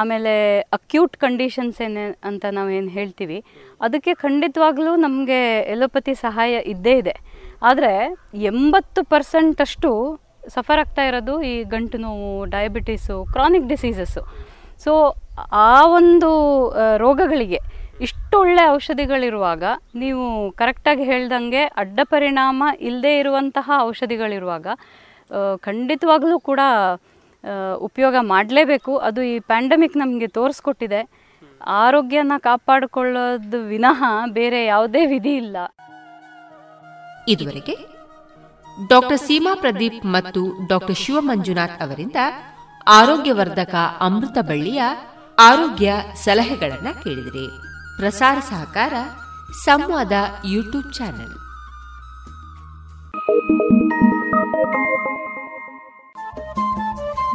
Speaker 6: ಆಮೇಲೆ ಅಕ್ಯೂಟ್ ಕಂಡೀಷನ್ಸ್ ಏನೇ, ಅಂತ ನಾವೇನು ಹೇಳ್ತೀವಿ. ಅದಕ್ಕೆ ಖಂಡಿತವಾಗ್ಲೂ ನಮಗೆ ಎಲೋಪತಿ ಸಹಾಯ ಇದ್ದೇ ಇದೆ. ಆದರೆ ಎಂಬತ್ತು ಪರ್ಸೆಂಟಷ್ಟು ಸಫರ್ ಆಗ್ತಾ ಇರೋದು ಈ ಗಂಟು ನೋವು ಡಯಾಬಿಟೀಸು ಕ್ರಾನಿಕ್ ಡಿಸೀಸಸ್ಸು ಸೊ ಆ ಒಂದು ರೋಗಗಳಿಗೆ. ಇಷ್ಟು ಒಳ್ಳೆ ಔಷಧಿಗಳಿರುವಾಗ ನೀವು ಕರೆಕ್ಟಾಗಿ ಹೇಳ್ದಂಗೆ ಅಡ್ಡ ಪರಿಣಾಮ ಇಲ್ಲದೆ ಇರುವಂತಹ ಔಷಧಿಗಳಿರುವಾಗ ಖಂಡಿತವಾಗಲೂ ಕೂಡ ಉಪಯೋಗ ಮಾಡಲೇಬೇಕು. ಅದು ಈ ಪ್ಯಾಂಡಮಿಕ್ ನಮಗೆ ತೋರಿಸ್ಕೊಟ್ಟಿದೆ. ಆರೋಗ್ಯನ ಕಾಪಾಡಿಕೊಳ್ಳೋದು ವಿನಃ ಬೇರೆ ಯಾವುದೇ ವಿಧಿ ಇಲ್ಲ.
Speaker 2: ಇದುವರೆಗೆ ಡಾಕ್ಟರ್ ಸೀಮಾ ಪ್ರದೀಪ್ ಮತ್ತು ಡಾಕ್ಟರ್ ಶಿವಮಂಜುನಾಥ್ ಅವರಿಂದ ಆರೋಗ್ಯವರ್ಧಕ ಅಮೃತ ಬಳ್ಳಿಯ ಆರೋಗ್ಯ ಸಲಹೆಗಳನ್ನು ಕೇಳಿದಿರಿ. ಪ್ರಸಾರ ಸಹಕಾರ ಸಂವಾದ ಯೂಟ್ಯೂಬ್ ಚಾನೆಲ್.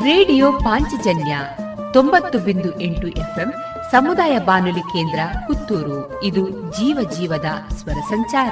Speaker 2: ರೇಡಿಯೋ ಪಾಂಚಜನ್ಯ ತೊಂಬತ್ತು ಬಿಂದು ಎಂಟು ಎಫ್ಎಂ ಸಮುದಾಯ ಬಾನುಲಿ ಕೇಂದ್ರ ಪುತ್ತೂರು. ಇದು ಜೀವ ಜೀವದ ಸ್ವರ ಸಂಚಾರ.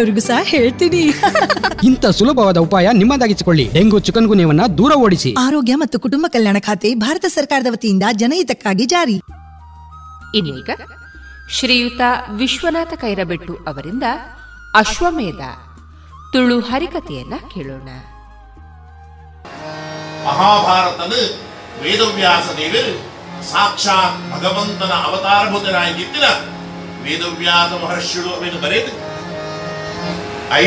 Speaker 9: ಬೇರೆಯವರಿಗೂ ಸಹ ಹೇಳ್ತೀನಿ.
Speaker 10: ಇಂಥ ಸುಲಭವಾದ ಉಪಾಯ ನಿಮ್ಮದಾಗಿಸಿಕೊಳ್ಳಿ. ಡೆಂಗು ಚಿಕನ್ ಗುನ್ಯವನ್ನ ದೂರ ಓಡಿಸಿ.
Speaker 9: ಆರೋಗ್ಯ ಮತ್ತು ಕುಟುಂಬ ಕಲ್ಯಾಣ ಖಾತೆ ಭಾರತ ಸರ್ಕಾರದ ವತಿಯಿಂದ ಜನಹಿತಕ್ಕಾಗಿ ಜಾರಿ.
Speaker 2: ಇನ್ನೀಗ ಶ್ರೀಯುತ ವಿಶ್ವನಾಥ ಕೈರಬೆಟ್ಟು ಅವರಿಂದ ಅಶ್ವಮೇಧ ತುಳು ಹರಿಕತೆಯನ್ನ ಕೇಳೋಣ.
Speaker 11: ಮಹಾಭಾರತದ ವೇದವ್ಯಾಸ ದೇವರು ಸಾಕ್ಷಾತ್ ಭಗವಂತನ ಅವತಾರಭೂತರಾಗಿತ್ತಿನ ವೇದವ್ಯಾಸ ಮಹರ್ಷಿಗಳು ಅವನು ಬರೆದು ಐ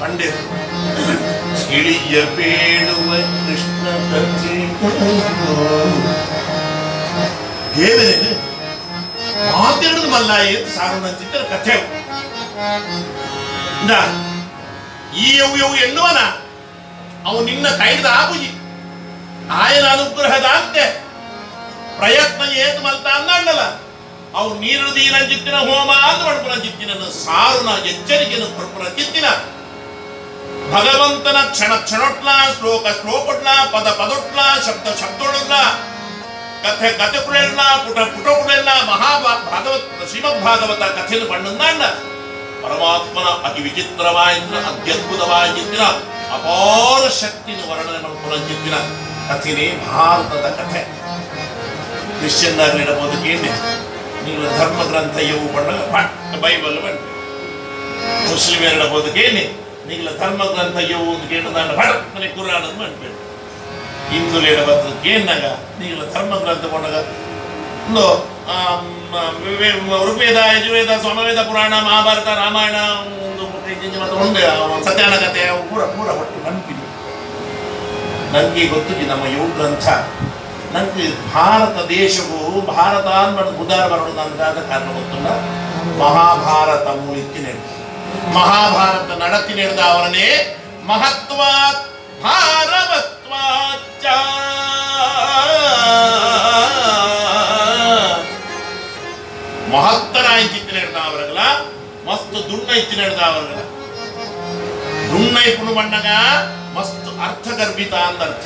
Speaker 11: ಪಂಡೆ. ಇಳಿಯ ಬೇಡುವ ಕೃಷ್ಣ ಏನ್ ಮಾತಾಡಿದ್ರು ಮಲ್ಲ ಎದ್ದು ಸಾರನ ಚಿತ್ರ ಕಥೆ ಈ ಯವು ಯವ್ ಎನ್ನುವನ, ಅವು ನಿನ್ನ ಕೈದ ಆಬುಯಿ ಆಯನ ಅನುಗ್ರಹದ ಪ್ರಯತ್ನ ಏನು ಮಲ್ತ ಅಂದ ಅವು ನೀರು ದೀನ ಜಿತ್ತಿನ ಹೋಮ ಅಂತ ಮಾಡ್ಪುರ ಜಿತ್ತಿನ ಸಾರುನ, ಎಚ್ಚರಿಕೆನ ಕೊಡ್ಪುರ ಚಿತ್ತಿನ ಭಗವಂತನ ಕ್ಷಣ ಕ್ಷಣೊಟ್ಲ, ಶ್ಲೋಕ ಶ್ಲೋಕೊಟ್ಲ, ಪದ ಪದೊಟ್ಲ, ಶಬ್ದ ಶಬ್ದೊಳಲ್ಲ ಕಥೆ ಕಥೆ ಕುಳೆಲ್ಲ, ಪುಟ ಪುಟ ಕುಳೆಲ್ಲ ಮಹಾಭಾ ಭಾಗವತ್ ಶ್ರೀಮದ್ ಭಾಗವತ ಕಥೆಯ ಬಣ್ಣಂದಾಂಡ ಪರಮಾತ್ಮನ ಅತಿ ವಿಚಿತ್ರವಾಯಿನ ಅತ್ಯದ್ಭುತವಾಗಿದ್ದಿನ ಅಪಾರ ಶಕ್ತಿನ ವರ್ಣನೆ ಮಾಡ್ಕೊಳ್ಳೋ ಚಿತ್ತಿನ ಕಥೆನೇ ಭಾರತದ ಕಥೆ. ಕ್ರಿಶ್ಚಿಯನ್ ಬದುಕೇನೆ ನೀವು ಧರ್ಮ ಗ್ರಂಥ ಇವು ಬಣ್ಣ, ಬೈಬಲ್ ಬಂಡ ಎಲ್ಲ ಬದುಕೇನೆ ನೀಲ ಧರ್ಮ ಗ್ರಂಥ ಇವು ಒಂದು ಕೇಳಿದ ನಾನು ಭಡಕ್ಕನೆ ಕುರಾನ್ ಅಂತ ಮಾಡ್ಬೇಡ ಹಿಂದುಲೇಡ ಬದುಕೇನಾಗ ನೀಲ ಧರ್ಮ ಗ್ರಂಥ ಕೊಂಡಾಗ ಒಂದು ಋಗ್ವೇದ, ಯಜುರ್ವೇದ ಸ್ವಾಮವೇದ ಪುರಾಣ, ಮಹಾಭಾರತ, ರಾಮಾಯಣ, ಒಂದು ಒಂದೇ ಸತ್ಯಾನ ಕಥೆ ಪೂರ ಪೂರ ಒಟ್ಟು ನಂಬಿ ನನಗೆ ಗೊತ್ತಿದೆ ನಮ್ಮ ಯುವ ಗ್ರಂಥ ನನಗೆ ಭಾರತ ದೇಶವು ಭಾರತ ಅನ್ನೋದು ಉದಾರ ಬರೋದು ನನಗಾದ ಕಾರಣ ಗೊತ್ತಿಲ್ಲ ಮಹಾಭಾರತ ಮೂಲಿಕ್ಕೆ ಮಹಾಭಾರತ ನಡತಿ ನಡೆದ ಅವರನ್ನೇ ಮಹತ್ವ ಭಾರವತ್ವಾಚ ಮಹತ್ತರ ಚಿತ್ರ ನಡೆದ ಅವರಲ್ಲ ಮಸ್ತ್ ದುಣ್ಣ ಇತ್ತಿ ನಡೆದ ಅವರಲ್ಲ ದುಣ್ಣ ಇಪ್ಪು ಬಣ್ಣಗ ಮಸ್ತ್ ಅರ್ಥಗರ್ಭಿತ ಅಂದರ್ಥ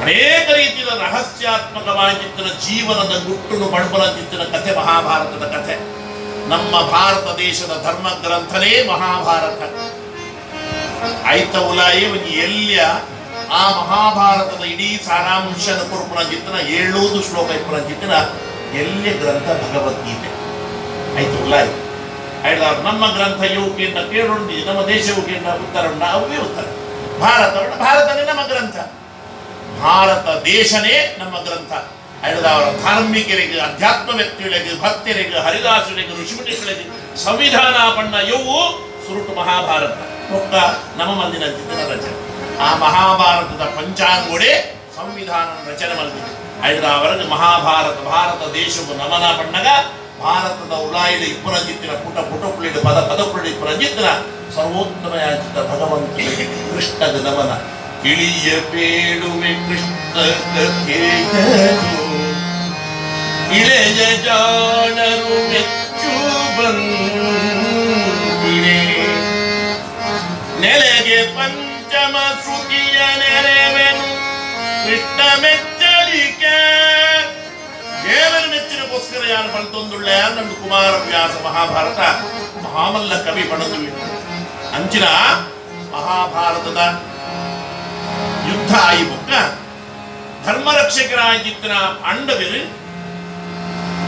Speaker 11: ಅನೇಕ ರೀತಿಯ ರಹಸ್ಯಾತ್ಮಕವಾಗಿದ್ದ ಜೀವನದ ಗುಟ್ಟುನು ಬಡಬಲದಿದ್ದ ಕಥೆ, ಮಹಾಭಾರತದ ಕಥೆ. ನಮ್ಮ ಭಾರತ ದೇಶದ ಧರ್ಮ ಗ್ರಂಥನೇ ಮಹಾಭಾರತ. ಐತ ಉಲಾಯಿ ಎಲ್ಲಿಯ ಆ ಮಹಾಭಾರತದ ಇಡೀ ಸಾರಾಂಶದ ಕುರುಪುನ ಜಿತ್ತನ ಏಳೂದು ಶ್ಲೋಕ ಇಪ್ಪುನ ಚಿತ್ರ ಎಲ್ಲಿ ಗ್ರಂಥ ಭಗವದ್ಗೀತೆ. ಐತ ಉಲಾಯಿ ಐದಾರು ನಮ್ಮ ಗ್ರಂಥ ಯುವಕಿಯಿಂದ ಕೇಳುಂಡಿ ನಮ್ಮ ದೇಶ ಯುವಕಿಯಿಂದ ಉತ್ತರ ಉಂಡ ಅವೇ ಉತ್ತರ. ಭಾರತ, ಭಾರತನೇ ನಮ್ಮ ಗ್ರಂಥ. ಭಾರತ ದೇಶನೇ ನಮ್ಮ ಗ್ರಂಥ. ಅವರ ಧಾರ್ಮಿಕರಿಗೆ, ಅಧ್ಯಾತ್ಮ ವ್ಯಕ್ತಿಗಳಿಗೆ, ಭಕ್ತರಿಗೆ ಹರಿದಾಸರಿಗೆ ಋಷಿಮುನಿಗಳಿಗೆ ಸಂವಿಧಾನ ಬಣ್ಣ ಇವು ಸುರುಟು ಮಹಾಭಾರತ. ಮುಕ್ತ ನಮ್ಮ ಮಂದಿನ ಚಿತ್ರ ರಚನೆ. ಆ ಮಹಾಭಾರತದ ಪಂಚಾಂಗೋಡೆ ಸಂವಿಧಾನ ರಚನೆ ಮಾಡಿದೆ ಅವರಲ್ಲಿ ಮಹಾಭಾರತ, ಭಾರತ ದೇಶವು ನಮನ ಪಣ್ಣಗ ಭಾರತದ ಉಲಾಯಿದ ಇಪ್ಪನ ಜಿತ್ತಿನ ಪುಟ ಪುಟ ಪದ ಪದ ಪುಳಿಡು ಇಪ್ಪನ ಜಿತ್ತಿನ ಸರ್ವೋತ್ತಮ ಯಾಚಿತ ಭಗವಂತನಿಗೆ ಕೃಷ್ಣದ ನಮನ. ಕೃಷ್ಣ ಕಥೆಯದು ಇಳೆಯ ಜಾಣರು ಮೆಚ್ಚು ಬಂದಿರೆ ನೆಲೆಗೆ ಪಂಚಮ ಶ್ರುತಿಯ ನೆರವೆನು ಕೃಷ್ಣ ಮೆಚ್ಚಲಿಕೆ ದೇವರ ಮೆಚ್ಚಿನಗೋಸ್ಕರ ಯಾರು ಪಡೆದೊಂದುಳ್ಳ ನಮ್ಮ ಕುಮಾರ ಕುಮಾರವ್ಯಾಸ ಮಹಾಭಾರತ. ಮಹಾಮಲ್ಲ ಕವಿ ಪಡೆದು ಅಂಚಿನ ಮಹಾಭಾರತದ ಯುದ್ಧ ಆಯಿ ಬುಕ್ಕ ಧರ್ಮರಕ್ಷಕರಾಗಿದ್ದ ಪಾಂಡವರು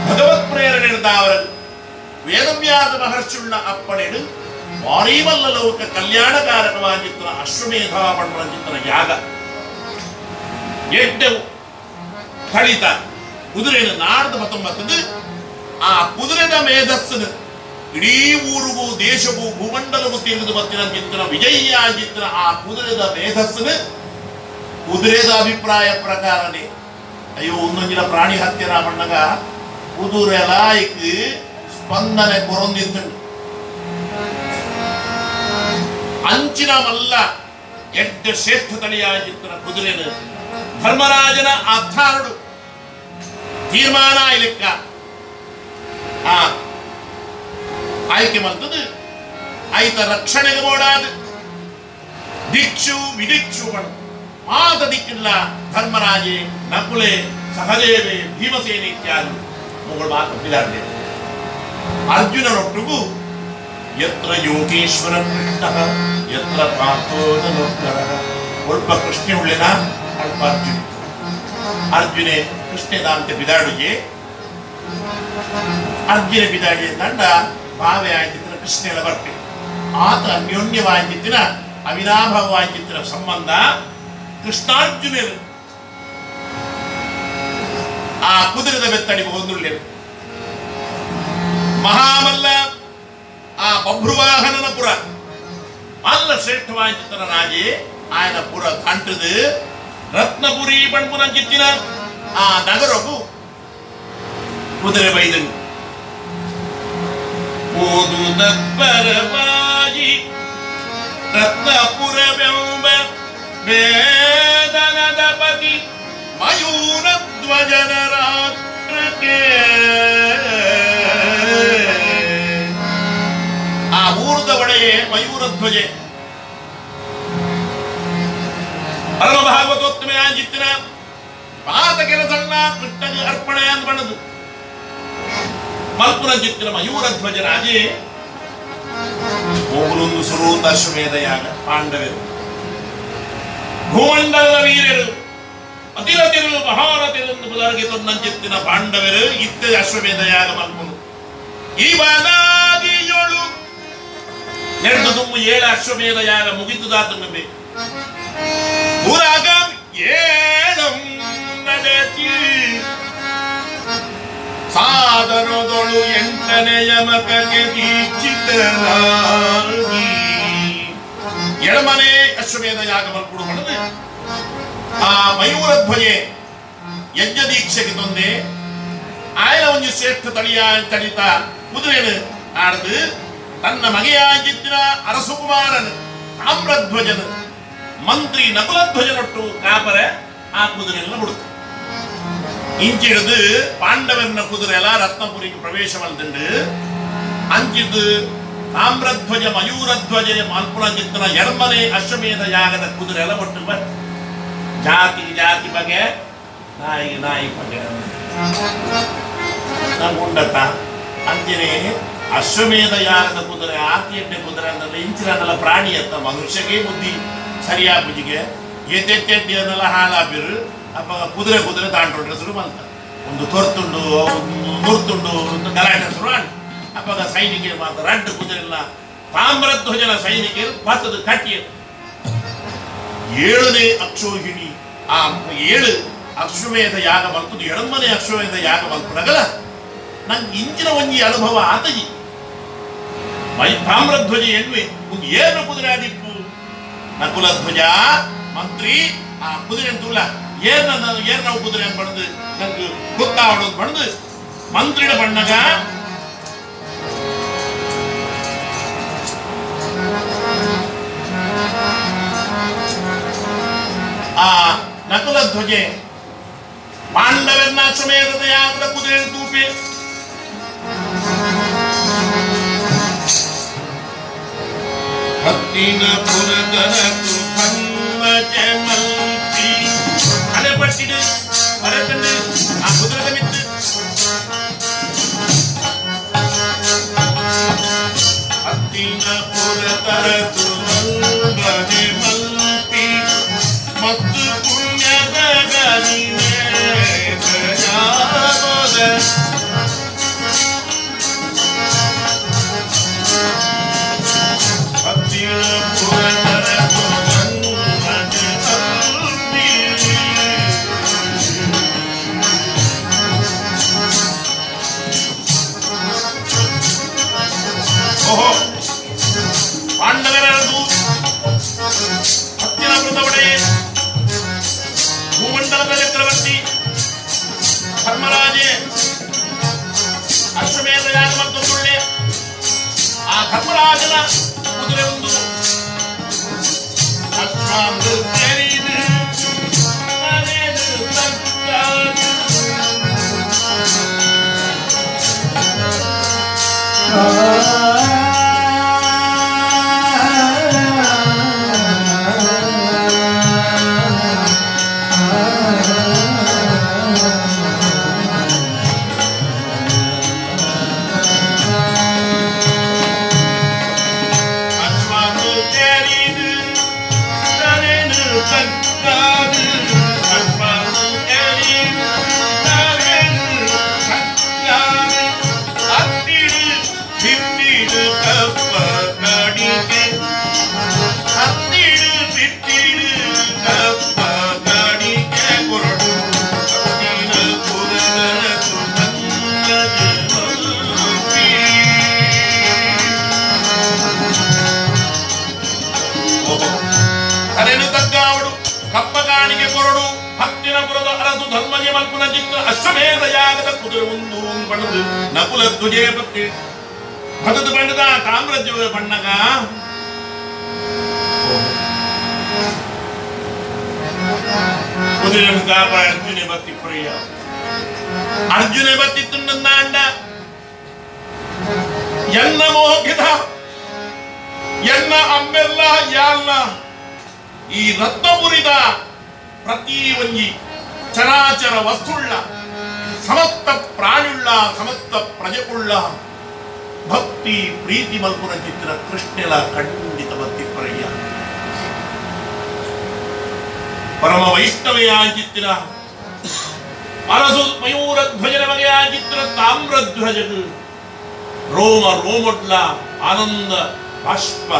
Speaker 11: ಭಗವತ್ ಪ್ರೇರಣೆ ಹಿಡಿದವರು ವೇದವ್ಯಾಸ ಮಹರ್ಷಿಯುಳ್ಳ ಅಪ್ಪಣೆಡು. ವಾರೀವಲ್ಲ ಲೋಕ ಕಲ್ಯಾಣಕಾರಕವಾಗಿದ್ದ ಅಶ್ವಮೇಧ ಪಂಡಿತನ ಯಾಗ. ಎಡ್ಡೆವು ಕಳಿತ ಕುದುರೆನ ನಾಡ್ದು ಮತ್ತೊಂಬತ್ತದು. ಆ ಕುದುರೆನ ಮೇಧಸ್ಸನು ಇಡೀ ಊರಿಗೂ ದೇಶವು ಭೂಮಂಡಲವು ತಿಳಿದು ಬತ್ತಿನ ಚಿತ್ರ ವಿಜಯ ಚಿತ್ರ ಆ ಕುದುರೆದ ಮೇಧಸ್ಸನು ಕುದುರೆದ ಅಭಿಪ್ರಾಯ ಪ್ರಕಾರನೇ, ಅಯ್ಯೋ ಒಂದೊಂದಿನ ಪ್ರಾಣಿ ಹತ್ಯೆ ರಾಮಣ್ಣಗ ಕುದುರೆ ಲಾಯ್ಕ್ ಸ್ಪಂದನೆ ಕೊರೊಂದಿತ್ತು. ಅಂಚಿನ ಮಲ್ಲ ಎಡ್ಡ ಶ್ರೇಷ್ಠ ತಳಿಯಾಗಿದ್ದನ ಕುದುರೆನ. ಧರ್ಮರಾಜನ ಅರ್ಥಾರಡು ತೀರ್ಮಾನ ಲೆಕ್ಕ ಆ, ಆಯ್ಕೆ ಮಾಡ್ತದೆ ಆಯ್ತ ರಕ್ಷಣೆಗೆ ಓಡಾದ. ದಿಕ್ಷು ವಿದಿಕ್ಷು ಬಣ್ಣ ಆದ ದಿಕ್ಕಿಲ್ಲ ಧರ್ಮರಾಜೆ, ನಕುಲೆ, ಸಹದೇವೆ, ಭೀಮಸೇನೆ ಇತ್ಯಾದಿ ಅವುಗಳು ಮಾತು ಒಪ್ಪಿದ್ದಾರೆ ಅರ್ಜುನನೊಟ್ಟಿಗೂ ಯತ್ರ ಯೋಗೇಶ್ವರ ಯತ್ರ ಪಾರ್ಥೋದನೋತ್ತರ ಸ್ವಲ್ಪ ಕೃಷ್ಣ ಉಳ್ಳೆನ? ಅಲ್ಪ ಅರ್ಜುನ. ಅರ್ಜುನೆ ಕೃಷ್ಣದಾಂತೆ ಬಿದಾಡುಗೆ, ಅರ್ಜುನ ಬಿದಾಡಿ ತಂಡ ಭಾವೆ ಆಗಿದ್ದ ಕೃಷ್ಣನ ಬರ್ತೆ. ಆತ ಅನ್ಯೋನ್ಯವಾಗಿದ್ದಿನ ಅವಿನಾಭವಾಗಿದ್ದ ಸಂಬಂಧ ಕೃಷ್ಣಾರ್ಜುನರು ಆ ಕುದುರೆದ ಬೆತ್ತಡಿ ಒಂದುಳ್ಳೆ ಮಹಾಮಲ್ಲ ಆ ಬಭ್ರುವಾಹನನ ಪುರ ಅಲ್ಲ ಶ್ರೇಷ್ಠವಾಗಿದ್ದನ ರಾಜೆ ಆಯನ ಪುರ ಕಂಟದು ರತ್ನಪುರಿ ಬಣ್ಪುನ ಕಿತ್ತಿನ ಆ ನಗರವು ಕುದುರೆ ಬೈದನು ಓದು ಪರವಾಗಿ ರತ್ನಪುರವೆಂಬ ವೇದನದ ಪತಿ ಮಯೂರ ಧ್ವಜನ ರಾತ್ರಕ್ಕೆ ಆ ಊರ್ದ ಒಡೆಯೇ ಮಯೂರ ಧ್ವಜೆ. ಪರಮ ಭಾಗವತೋತ್ತಮ ಆಂಜಿತ್ತಿನ ಪಾತ ಕೆಲಸಣ್ಣ ಕೃಷ್ಣಗೆ ಅರ್ಪಣೆ ಅಂತ ಬಣ್ಣದು. ಮಲ್ಪುರ ಜಿತ್ತಿನ ಮಯೂರ ಧ್ವಜ ರಾಜೇ. ಹೋಗಲೊಂದು ಸುರೂತ ಅಶ್ವಮೇಧ ಯಾಗ ಪಾಂಡವರು. ಭೂಮಂಡಲದ ವೀರರು ಅತಿರತಿರು ಮಹಾರಥಿರೆಂದು ಬುಲರಿಗೆ ತೊನ್ನಂಚಿತ್ತಿನ ಪಾಂಡವರು ಇತ್ತ ಅಶ್ವಮೇಧ ಯಾಗ ಮಲ್ಪುನು ಈ ಬಾದಾದಿಯೊಳು ಎರಡು ದುಮ್ಮು ಏಳು ಅಶ್ವಮೇಧ ಯಾಗ ಮುಗಿತುದಾತನಬೆ ಊರಾಗ ಏಳಂ ನಡೆಸಿ ಸಾಧನದೊಳು ಎಂಟನೆಯ ಮಕಗೆ ದೀಕ್ಷಿತರಾಗಿ ಎಡಮನೆ ಅಶ್ವಮೇಧ ಯಾಗ ಮಲ್ಪುಡು ಮಾಡಿದ್ರೆ ಆ ಮಯೂರ ಧ್ವಜೆ ಯಜ್ಞ ದೀಕ್ಷೆಗೆ ತೊಂದೆ. ಆಯನ ಒಂದು ಶ್ರೇಷ್ಠ ತಳಿಯ ತಳಿತ ಕುದುರೆನು ಆಡ್ದು ತನ್ನ ಮಗೆಯಾಗಿದ್ದಿನ ಅರಸುಕುಮಾರನು, ತಾಮ್ರಧ್ವಜನು, ಮಂತ್ರಿ ನಕುಲಧ್ವಜನೊಟ್ಟು ಕಾಪರೆ ಆ ಕುದುರೆಯನ್ನು ಬಿಡುತ್ತೆ ಇಂಚಿಡಿದು ಪಾಂಡವನ ಕುದುರೆ ಎಲ್ಲ ರತ್ನಪುರಿಗೆ ಪ್ರವೇಶ ಮಲ್ದಂಡು ಅಂಚಿದ್ದು ತಾಮ್ರಧ್ವಜ ಮಯೂರಧ್ವಜ ಮಾಲ್ಪುರ ಚಿತ್ತನ ಎಡಮನೆ ಅಶ್ವಮೇಧ ಯಾಗದ ಕುದುರೆ ಎಲ್ಲ ಒಟ್ಟು ಜಾತಿ ಜಾತಿ ಬಗೆ, ನಾಯಿ ನಾಯಿ ಬಗೆ. ಉಂಡತ್ತ ಅಂತಿನೇ ಅಶ್ವಮೇಧ ಯಾಗದ ಕುದುರೆ ಆತಿಯಡ್ಡೆ ಕುದುರೆ ಅಂದ್ರೆ ಇಂಚಿನಲ್ಲ ಪ್ರಾಣಿ ಅಂತ ಮನುಷ್ಯಗೆ ಬುದ್ಧಿ. ಸರಿಯಾ ಬುದ್ಧಿಗೆ ಎದ್ದೆತ್ತೆಡ್ಡಿ ಅದೆಲ್ಲ ಹಾಲಾಬಿರು ಅಪ್ಪ, ಕುದುರೆ ಕುದುರೆ ತಾಂಡ್ರೆ ಶುರು ಬಂತ ಒಂದು ತೊರ್ತುಂಡು ಮುರ್ತುಂಡು, ಒಂದು ಗಲಾಟೆ ಶುರು ಆಂಡ್ ಅಪ್ಪಾಗ ಸೈನಿಕರು ಮಾತ್ರ. ರಡ್ಡು ಕುದುರೆಲ್ಲ ತಾಮ್ರಧ್ವಜನ ಸೈನಿಕರು ಪತ್ತದ ಕಟ್ಟಿ ಏಳನೇ ಅಕ್ಷೋಹಿಣಿ, ಆ ಏಳು ಅಶ್ವಮೇಧ ಯಾಗ ಮಲ್ಪದು ಎಡಮನೆ ಅಶ್ವಮೇಧ ಯಾಗ ಮಲ್ಪಡಗಲ ನಂಗೆ ಇಂಚಿನ ಒಂಜಿ ಅನುಭವ ಆತಜಿ. ಮೈ ತಾಮ್ರಧ್ವಜ ಎನ್ವೆ ಒಂದು ಏನು ಕುದುರೆ ಆದಿಪ್ಪು. ನಕುಲ ಧ್ವಜ ಮಂತ್ರಿ, ಆ ಕುದುರೆ ಅಂತೂಲ್ಲ ಏನ್ ನಾನು ಏನ್ ನಾವು ಕುದುರೆ ಅಂತ ಬಣ್ದು ನಂಗೆ ಗೊತ್ತಾವಡೋದು ಬಣ್ದು ಮಂತ್ರಿನ ಬಣ್ಣಗ ಧ್ವಜೆ ಪಾಂಡವರನ್ನ ಸಮೇತದ ಯಾಗದ ಕುದುರೆ ತೂಪೆ. ಹತ್ತಿನ ಪುರದರ ಭಂಗಜ ಮಲ್ಪಿ ಅಲೆ ಪಟ್ಟಿಡು ಬರಕಂಡು ಆ ಕುದುರೆ ಮಿತ್ತು verdade. ಆ ಧರ್ಮರಾಜನ ಕುದುರೆ ಒಂದು ಅಶ್ವಾಮೃತರಿದು ಅರೆದು ತಕ್ಕಾದು. ಮಲ್ಪುನ ಚಿತ್ರ ಅಶ್ವಮೇಧ ಯಾಗದ ಕುದುರೆ ಒಂದು ಬಣದು ನಕುಲ ಧ್ವಜೆ ಪತ್ತಿ ಬದದು ಬಣ್ಣದ ತಾಮ್ರಜ್ವ ಬಣ್ಣಗ ಕುದುರೆ ಕಾಪ ಅರ್ಜುನೆ ಬತ್ತಿ ಪ್ರಿಯ ಅರ್ಜುನೆ ಬತ್ತಿ ತುಂಡಂದ ಅಂಡ ಎನ್ನ ಮೋಹಿತ ಎನ್ನ ಅಮ್ಮೆಲ್ಲ ಯಾಲ್ಲ ಈ ರತ್ನಪುರಿದ ಪ್ರತಿ ಒಂಜಿ ಚರಾಚರ ವಸ್ತುಳ್ಳ, ಸಮಸ್ತ ಪ್ರಾಣಿಯುಳ್ಳ ಸಮಸ್ತ ಪ್ರಜೆಯುಳ್ಳ ಭಕ್ತಿ, ಪ್ರೀತಿ ಮಲ್ಪುನ ಚಿತ್ರ ಕೃಷ್ಣೆಲ ಖಂಡಿತ ಬತ್ತಿಪ್ಪರಯ್ಯ ಪರಮ ವೈಷ್ಣವೆಯಾಗಿತ್ತಿನ ಅರಸು ಮಯೂರ ಧ್ವಜನ ಆಗಿತ್ರ ತಾಮ್ರಧ್ವಜ ರೋಮ ರೋಮೊಡ್ಲ ಆನಂದ ಬಾಷ್ಪ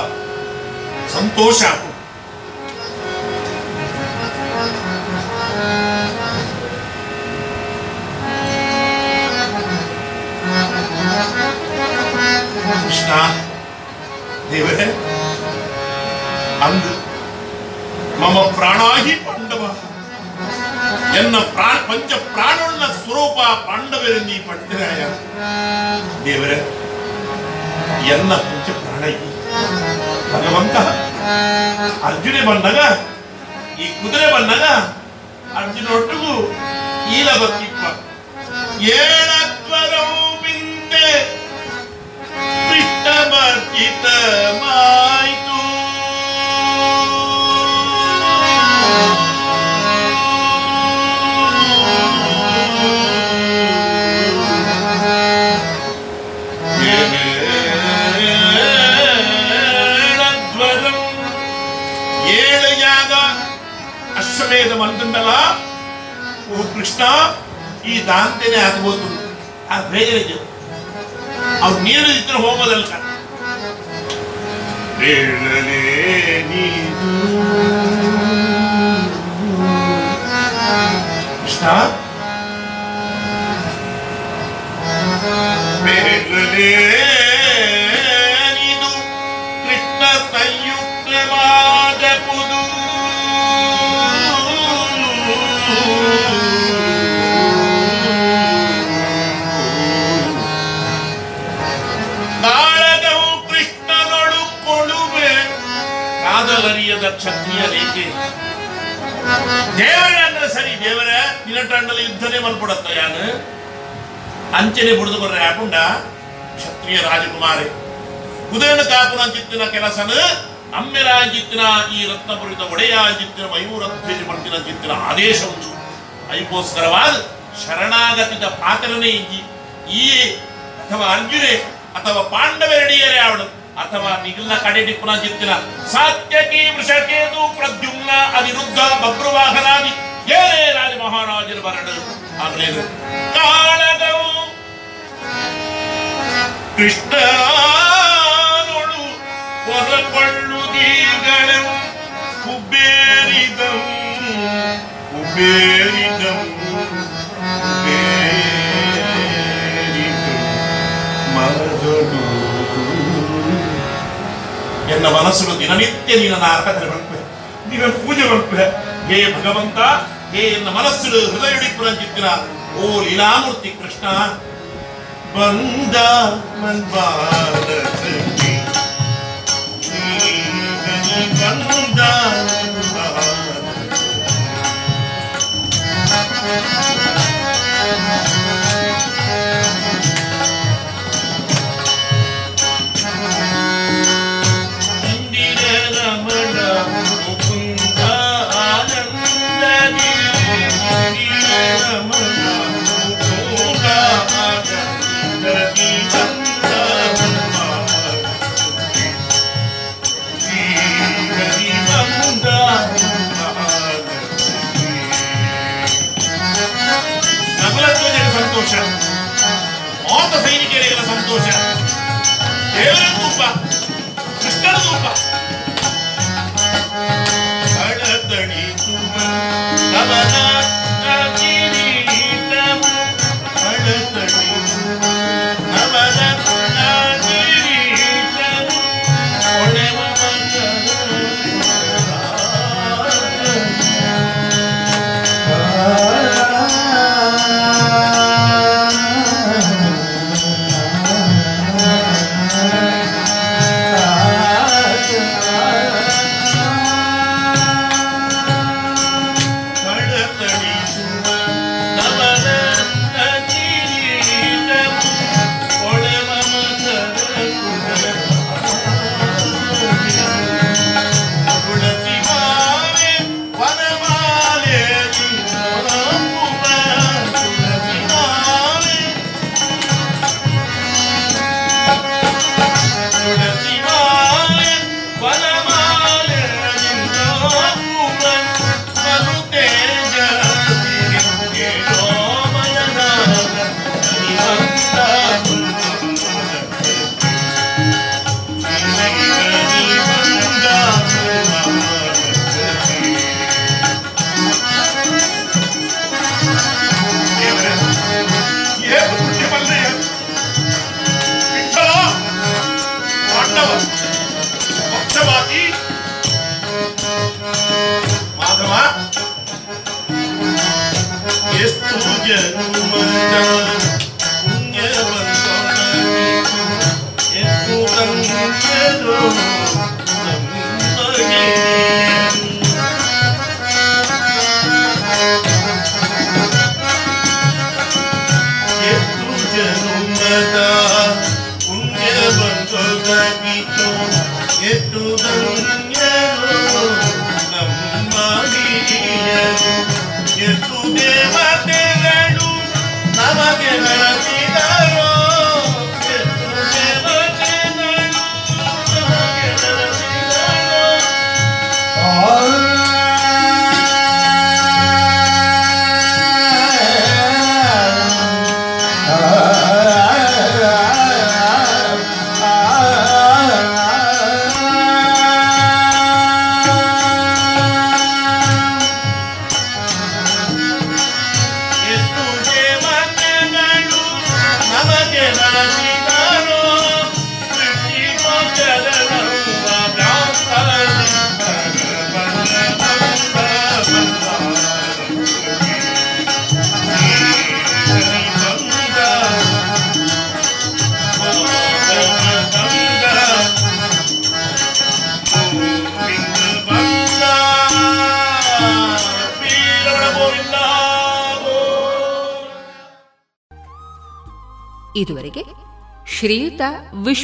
Speaker 11: ಸಂತೋಷ. ಕೃಷ್ಣ, ದೇವರೇ, ಅಂದು ಮಮ ಪ್ರಾಣಾಹಿ ಪಾಂಡವ. ಎನ್ನ ಪ್ರಾಣ, ಪಂಚ ಪ್ರಾಣುಳ್ಳ ಸ್ವರೂಪ ಪಾಂಡವರೆಂದಿ ಪಂಡಿರಾಯ ದೇವರೇ, ಎನ್ನ ಪಂಚ ಪ್ರಾಣ. ಭಗವಂತ, ಅರ್ಜುನೆ ಬಂದಾಗ, ಈ ಕುದುರೆ ಬಂದಾಗ ಅರ್ಜುನ ಒಟ್ಟಿಗೂ ಈಲ ಬತ್ತಿಪ್ಪ ಏಳತ್ವರವು ಕೃಷ್ಣಮರ್ಜಿತ ಮಾಯ್ತು. ಏಳಧ್ವರಂ ಏಳು ಯಾಗ ಅಶ್ವಮೇಧ ಮಂತುಂಟಲ್ಲ ಓ ಕೃಷ್ಣ, ಈ ದಾಂತೆನೆ ಆಗ್ಬೋದು. ಆ ಬೇಗ ಅವ್ರು ನೀರು ಇದ್ರೆ ಹೋಗೋದಲ್ಲ. ಬೇಡಲೇ ನೀನು ಕೃಷ್ಣ ಕ್ಷತ್ರಿಯ ರೇಖೆ ದೇವರ ಅಂದ್ರೆ ಸರಿ, ದೇವರ ನಿನ್ನಟಂಡಲ್ಲಿ ಯುದ್ಧನೇ ಮಲ್ಪಡತ್ತ ಯಾನು? ಅಂಚನೆ ಬುಡಿದು ಬರ್ರೆ ಆಪುಂಡ ಕ್ಷತ್ರಿಯ ರಾಜಕುಮಾರಿ. ಕಾಪುನ ಚಿತ್ತಿನ ಕೆಲಸನ ಅಮ್ಮೆರಾಜಿತ್ತಿನ ಈ ರತ್ನಪುರಿತ ಒಡೆಯಾಜಿತ್ತಿನ ಮಯೂರಧ್ವಜ ಪಂಟಿನ ಚಿತ್ತಿನ ಆದೇಶ ಉಂಟು. ಅದಕ್ಕೋಸ್ಕರವಾದ ಶರಣಾಗತಿದ ಪಾತ್ರನೇ ಈ. ಅಥವಾ ಅರ್ಜುನೆ ಅಥವಾ ಪಾಂಡವೆರಡಿಯರೇ ಅವಳು ಅಥವಾ ಮಿಗಿಲಿನ ಕಡೆ ಟಿಪ್ಪುನ ಜಿತ್ತಿನ ಸಾತ್ಯಕಿ ವೃಷಕೇತು ಪ್ರದ್ಯುಮ್ನ ಅನಿರುದ್ಧ ಬಬ್ರುವಾಹನಾದಿ ಏನೇ ರಾಜ ಮಹಾರಾಜರು ಬರಡು ಆಗಲೇನು ಕಾಳಗವು ಕೃಷ್ಣನೊಳು ಹೊರಕೊಳ್ಳುದೀಗಳು ಕುಬೇರಿದಂ ಕುಬೇರಿದವು ಮರದೊಳು ಎನ್ನ ಮನಸ್ಸು ದಿನನಿತ್ಯ ನಿನ್ನ ಆರಾಧನೆ ಮಾಡ್ತೇವೆ ನಿನ್ನ ಪೂಜೆ ಮಾಡ್ತೇವೆ ಹೇ ಭಗವಂತ ಹೇ ಎನ್ನ ಮನಸ್ಸು ಹೃದಯ ಹಿಡಿಪುರಂತಿತ್ತಿನ ಓ ಲೀಲಾಮೂರ್ತಿ ಕೃಷ್ಣ ಬಂದ ಮನ್ವಾರಸಕ್ಕೆ ನೀ ಬಂದ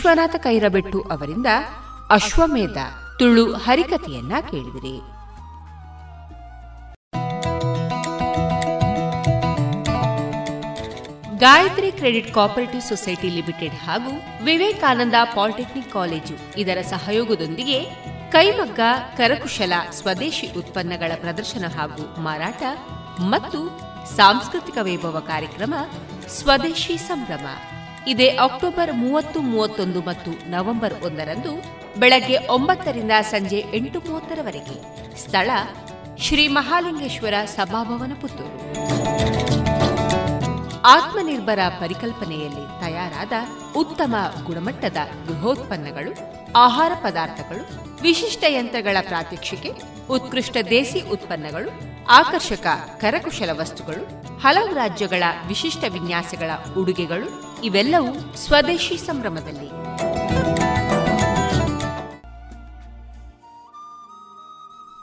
Speaker 2: ವಿಶ್ವನಾಥ ಕೈರಬೆಟ್ಟು ಅವರಿಂದ ಅಶ್ವಮೇಧ ತುಳು ಹರಿಕತೆಯನ್ನ ಕೇಳಿದಿರಿ. Gayatri credit cooperative society limited ಹಾಗೂ ವಿವೇಕಾನಂದ ಪಾಲಿಟೆಕ್ನಿಕ್ ಕಾಲೇಜು ಇದರ ಸಹಯೋಗದೊಂದಿಗೆ ಕೈಮಗ್ಗ, ಕರಕುಶಲ ಸ್ವದೇಶಿ ಉತ್ಪನ್ನಗಳ ಪ್ರದರ್ಶನ ಹಾಗೂ ಮಾರಾಟ ಮತ್ತು ಸಾಂಸ್ಕೃತಿಕ ವೈಭವ ಕಾರ್ಯಕ್ರಮ ಸ್ವದೇಶಿ ಸಂಭ್ರಮ. ಇದೇ ಅಕ್ಟೋಬರ್ ಮೂವತ್ತು, ಮೂವತ್ತೊಂದು ಮತ್ತು ನವೆಂಬರ್ ಒಂದರಂದು ಬೆಳಗ್ಗೆ ಒಂಬತ್ತರಿಂದ ಸಂಜೆ ಎಂಟು ಮೂವತ್ತರವರೆಗೆ ಸ್ಥಳ ಶ್ರೀ ಮಹಾಲಿಂಗೇಶ್ವರ ಸಭಾಭವನ ಪುತ್ತೂರು. ಆತ್ಮನಿರ್ಭರ ಪರಿಕಲ್ಪನೆಯಲ್ಲಿ ತಯಾರಾದ ಉತ್ತಮ ಗುಣಮಟ್ಟದ ಗೃಹೋತ್ಪನ್ನಗಳು ಆಹಾರ ಪದಾರ್ಥಗಳು, ವಿಶಿಷ್ಟ ಯಂತ್ರಗಳ ಪ್ರಾತ್ಯಕ್ಷಿಕೆ ಉತ್ಕೃಷ್ಟ ದೇಸಿ ಉತ್ಪನ್ನಗಳು, ಆಕರ್ಷಕ ಕರಕುಶಲ ವಸ್ತುಗಳು, ಹಲವು ರಾಜ್ಯಗಳ ವಿಶಿಷ್ಟ ವಿನ್ಯಾಸಗಳ ಉಡುಗೆಗಳು, ಇವೆಲ್ಲವೂ ಸ್ವದೇಶಿ ಸಂಭ್ರಮದಲ್ಲಿ.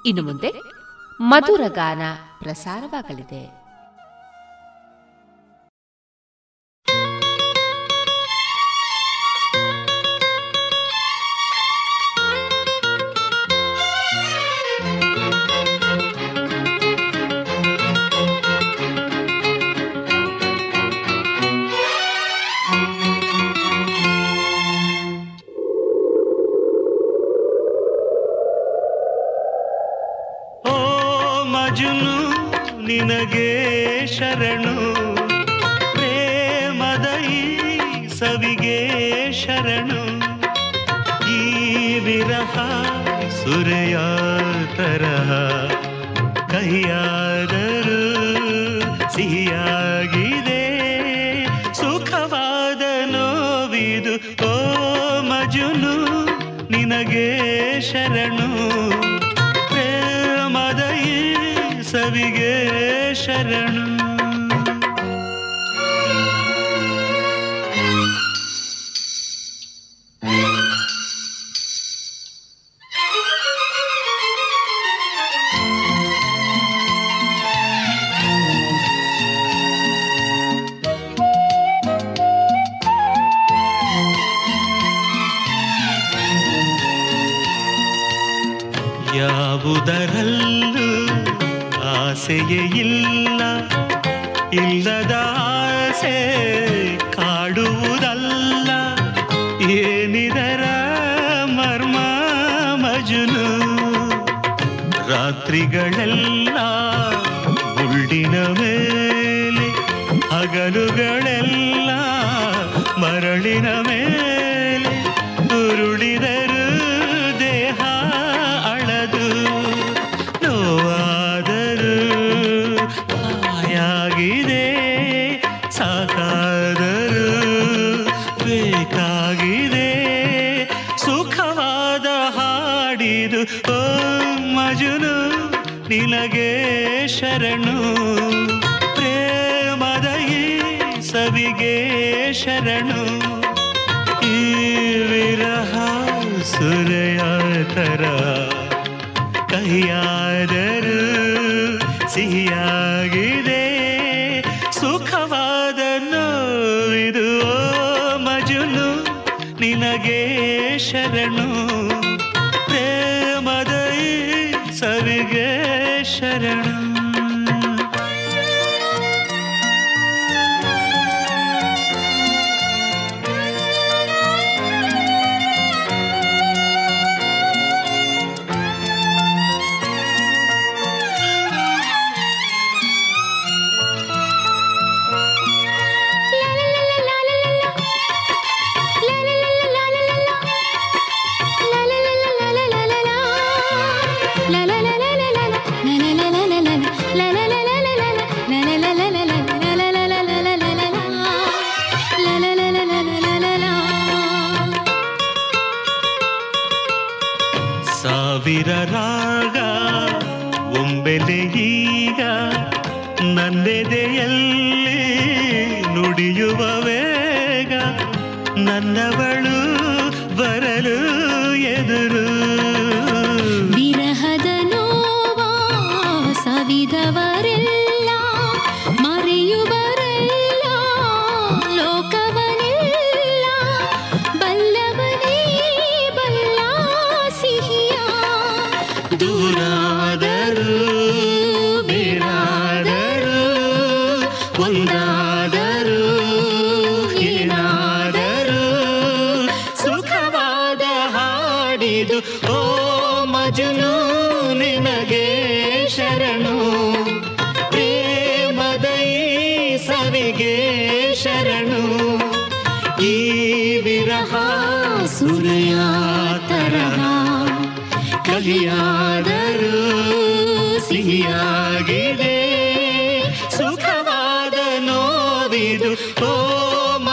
Speaker 2: ಇನ್ನು ಮುಂದೆ ಮಧುರ ಗಾನ ಪ್ರಸಾರವಾಗಲಿದೆ.
Speaker 12: ನಿನಗೆ ಶರಣು. ಪ್ರೇಮದ ಈ ಸವಿಗೆ ಶರಣು. ಈ ವಿರಹ ಸುರೆಯ ತರಹ ಕೈಯಾದರೂ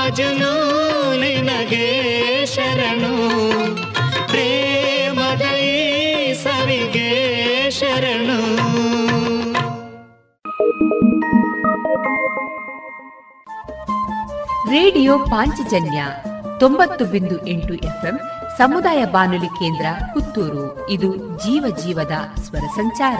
Speaker 12: ರಾಜನು, ನಿನಗೆ ಶರಣು. ಪ್ರೇಮದೈ ಸವಿಗೆ ಶರಣು. ರೇಡಿಯೋ ಪಾಂಚಜನ್ಯ ತೊಂಬತ್ತು ಬಿಂದು ಎಂಟು ಎಫ್ಎಂ ಸಮುದಾಯ ಬಾನುಲಿ ಕೇಂದ್ರ ಪುತ್ತೂರು. ಇದು ಜೀವ ಜೀವದ ಸ್ವರ ಸಂಚಾರ.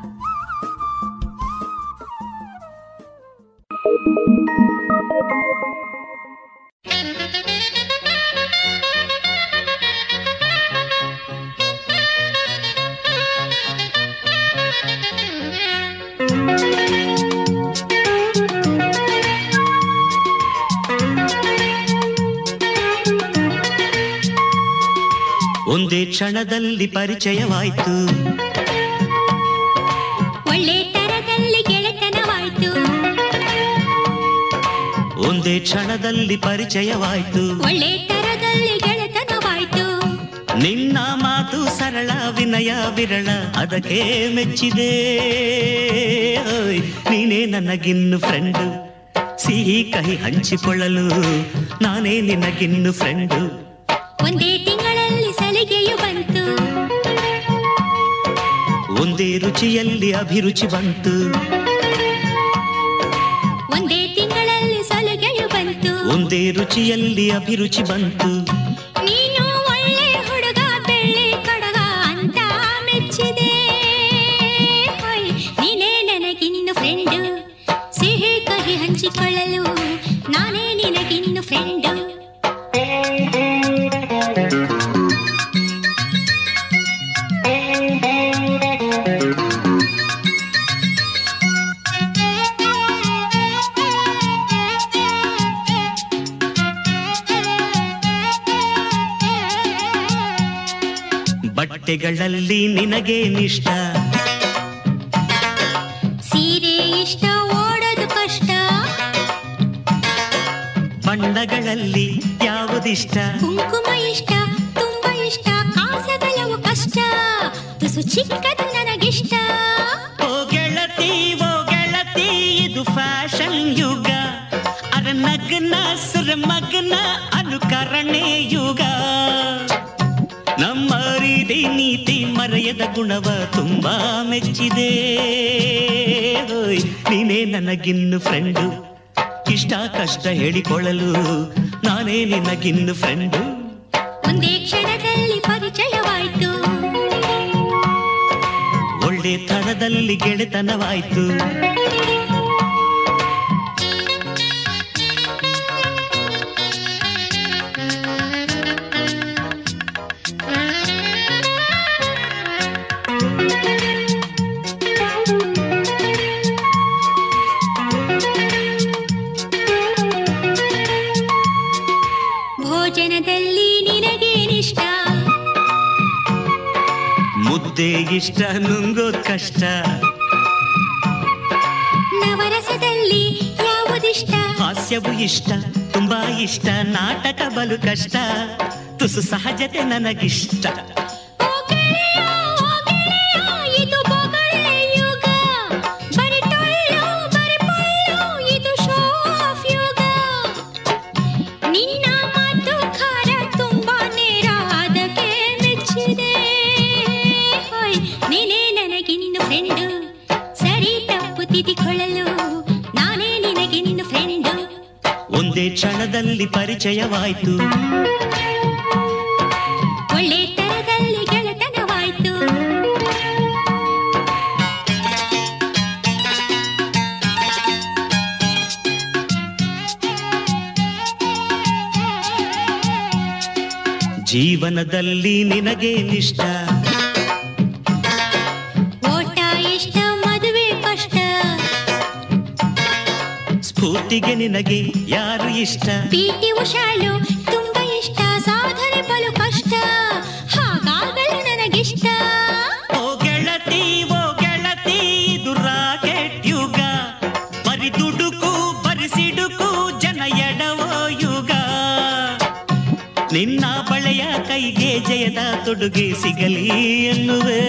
Speaker 12: ಕ್ಷಣದಲ್ಲಿ ಪರಿಚಯವಾಯ್ತು.
Speaker 13: ಒಳ್ಳೆ ತರದಲ್ಲಿ ಗೆಳೆತನವಾಯ್ತು.
Speaker 12: ಒಂದೇ ಕ್ಷಣದಲ್ಲಿ ಪರಿಚಯವಾಯ್ತು.
Speaker 13: ಒಳ್ಳೆ ತರದಲ್ಲಿ ಗೆಳೆತನವಾಯ್ತು.
Speaker 12: ನಿನ್ನ ಮಾತು ಸರಳ ವಿನಯ ವಿರಳ ಅದಕ್ಕೆ ಮೆಚ್ಚಿದೆ. ನೀನೇ ನನಗಿನ್ನು ಫ್ರೆಂಡು ಸಿಹಿ ಕಹಿ ಹಂಚಿಕೊಳ್ಳಲು ನಾನೇ ನಿನಗಿನ್ನು ಫ್ರೆಂಡು
Speaker 13: ಒಂದೇ ತಿಂಗಳಲ್ಲಿ ಸಲಿಗೆಯು ಬಂತು.
Speaker 12: ಒಂದೇ ರುಚಿಯಲ್ಲಿ ಅಭಿರುಚಿ ಬಂತು.
Speaker 13: ಒಂದೇ ತಿಂಗಳಲ್ಲಿ ಸಲಿಗೆಯು ಬಂತು.
Speaker 12: ಒಂದೇ ರುಚಿಯಲ್ಲಿ ಅಭಿರುಚಿ ಬಂತು. ಬಟ್ಟೆಗಳಲ್ಲಿ ನಿನಗೇನಿಷ್ಟ
Speaker 13: ಸೀರೆ ಇಷ್ಟ ಓಡದು ಕಷ್ಟ.
Speaker 12: ಬಣ್ಣಗಳಲ್ಲಿ ಯಾವುದಿಷ್ಟ?
Speaker 13: ಕುಂಕುಮ ಇಷ್ಟ ತುಂಬಾ ಇಷ್ಟ ಕಾಸಗಲವು ಕಷ್ಟ. ತುಸು ಚಿಕ್ಕದು ನನಗಿಷ್ಟ.
Speaker 12: ಓ ಗೆಳತಿ ಓ ಗೆಳತಿ ಇದು ಫ್ಯಾಷನ್ ಯುಗ. ಅರ ನಗ್ನ ಸುರ ಮಗ್ನ ಅನುಕರಣೆ ಯುಗ. ನೀತಿ ಮರೆಯದ ಗುಣವ ತುಂಬಾ ಮೆಚ್ಚಿದೆ. ನೀನೇ ನನಗಿನ್ನು ಫ್ರೆಂಡು ಇಷ್ಟ ಕಷ್ಟ ಹೇಳಿಕೊಳ್ಳಲು ನಾನೇ ನಿನಗಿನ್ನು ಫ್ರೆಂಡು
Speaker 13: ಒಂದೇ ಕ್ಷಣದಲ್ಲಿ ಪರಿಚಯವಾಯ್ತು.
Speaker 12: ಒಳ್ಳೆ ತನದಲ್ಲಿ ಗೆಳೆತನವಾಯ್ತು. ಇಷ್ಟ ನುಂಗೋದ್ ಕಷ್ಟ.
Speaker 13: ನವರಸದಲ್ಲಿ ಯಾವುದಿಷ್ಟ?
Speaker 12: ಹಾಸ್ಯವು ಇಷ್ಟ ತುಂಬಾ ಇಷ್ಟ ನಾಟಕ ಬಲು ಕಷ್ಟ. ತುಸು ಸಹಜತೆ ನನಗಿಷ್ಟ. ಕ್ಷಣದಲ್ಲಿ ಪರಿಚಯವಾಯ್ತು.
Speaker 13: ಒಳ್ಳೆ ತರದಲ್ಲಿ ಗೆಳೆತನವಾಯ್ತು.
Speaker 12: ಜೀವನದಲ್ಲಿ ನಿನಗೇನಿಷ್ಟ
Speaker 13: ಓಟ
Speaker 12: ಸ್ಫೂರ್ತಿಗೆ ನಿನಗೆ ಯಾರು ಇಷ್ಟ?
Speaker 13: ಪಿಟಿ ಉಷಾಳು ತುಂಬಾ ಇಷ್ಟ. ಸಾಧನೆ ಬಲು ಕಷ್ಟ. ಹಾಗಾಗಲು ನನಗಿಷ್ಟ.
Speaker 12: ಓ ಗೆಳತಿ ಓ ಗೆಳತಿ ಇದು ರಾಕೆಟ್ ಯುಗ. ಬರಿ ದುಡುಕು ಬರಿ ಸಿಡುಕು ಜನ ಎಡವೋ ಯುಗ. ನಿನ್ನ ಬಳೆಯ ಕೈಗೆ ಜಯದ ತೊಡುಗೆ ಸಿಗಲಿ ಎನ್ನುವೆ.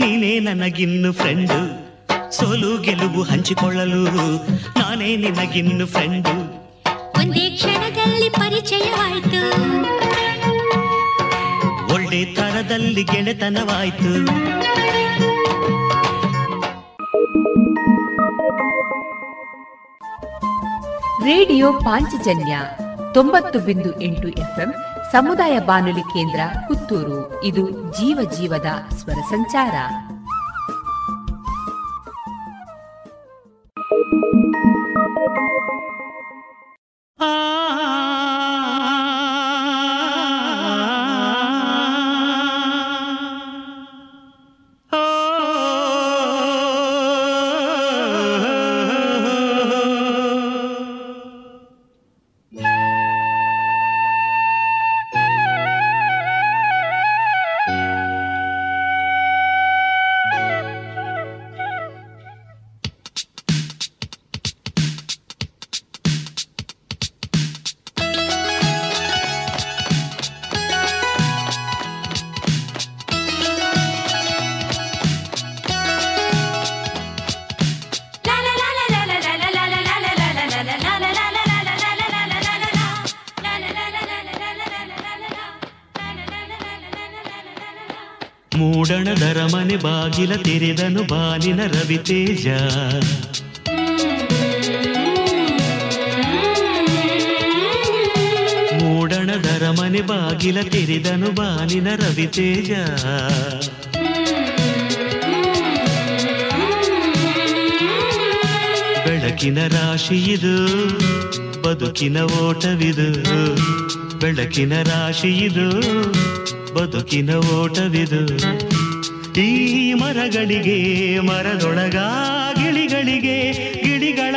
Speaker 12: ನೀನೇ ನನಗಿನ್ನು ಫ್ರೆಂಡು ಸೋಲು ಹಂಚಿಕೊಳ್ಳಲು ನಾನೇ ನಿನಗಿನ್ನು ಫ್ರೆಂಡು
Speaker 13: ಒಂದೇ ಕ್ಷಣದಲ್ಲಿ ಪರಿಚಯವಾಯ್ತು
Speaker 12: ಒಳ್ಳೆ ತರದಲ್ಲಿ ಗೆಳೆತನವಾಯ್ತು.
Speaker 2: ರೇಡಿಯೋ ಪಾಂಚಜನ್ಯ ತೊಂಬತ್ತು ಬಿಂದು ಎಂಟು ಎಫ್ಎಂ ಸಮುದಾಯ ಬಾನುಲಿ ಕೇಂದ್ರ ಪುತ್ತೂರು. ಇದು ಜೀವ ಜೀವದ ಸ್ವರ ಸಂಚಾರ.
Speaker 12: ಬಾಗಿಲ ತೆರೆದನು ಬಾಲಿನ ರವಿತೇಜ ಮೂಡಣದರ ಮನೆ ಬಾಗಿಲ ತೆರೆದನು ಬಾಲಿನ ರವಿತೇಜ ಬೆಳಕಿನ ರಾಶಿಯಿದು ಬದುಕಿನ ಓಟವಿದು. ಬೆಳಕಿನ ರಾಶಿಯಿದು ಬದುಕಿನ ಓಟವಿದು. ಈ ಮರಗಳಿಗೆ, ಮರದೊಳಗ ಗಿಳಿಗಳಿಗೆ, ಗಿಳಿಗಳ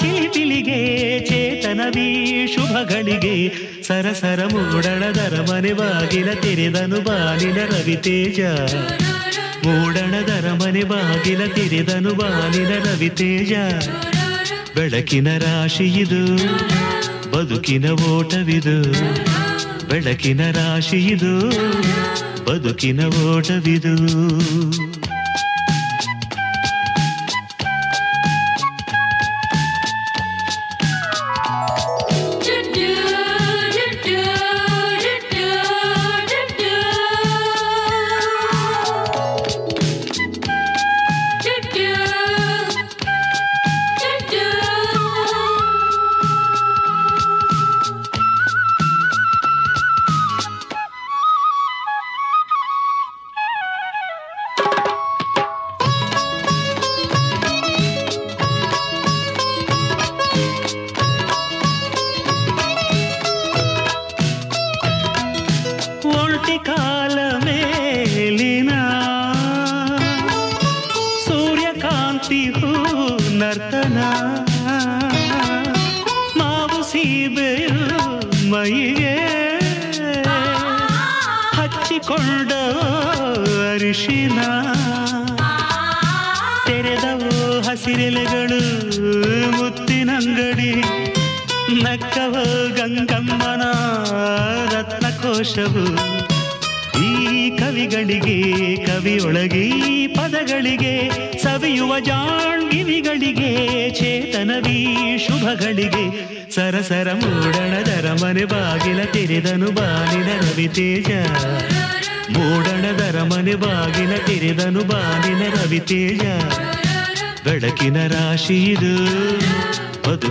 Speaker 12: ಚಿಲಿಪಿಲಿಗೆ ಚೇತನವಿ ಶುಭಗಳಿಗೆ, ಸರಸರ ಮೂಡಣದರ ಮನೆ ಬಾಗಿಲ ತೆರೆದನು ಬಾಲಿನ ರವಿತೇಜ. ಮೂಡಣದರ ಮನೆ ಬಾಗಿಲ ತೆರೆದನು ಬಾಲಿನ ರವಿತೇಜ. ಬೆಳಕಿನ ರಾಶಿಯಿದು ಬದುಕಿನ ಓಟವಿದು. ಬೆಳಕಿನ ರಾಶಿಯಿದು ಬದುಕಿನ ಓಟವಿದು.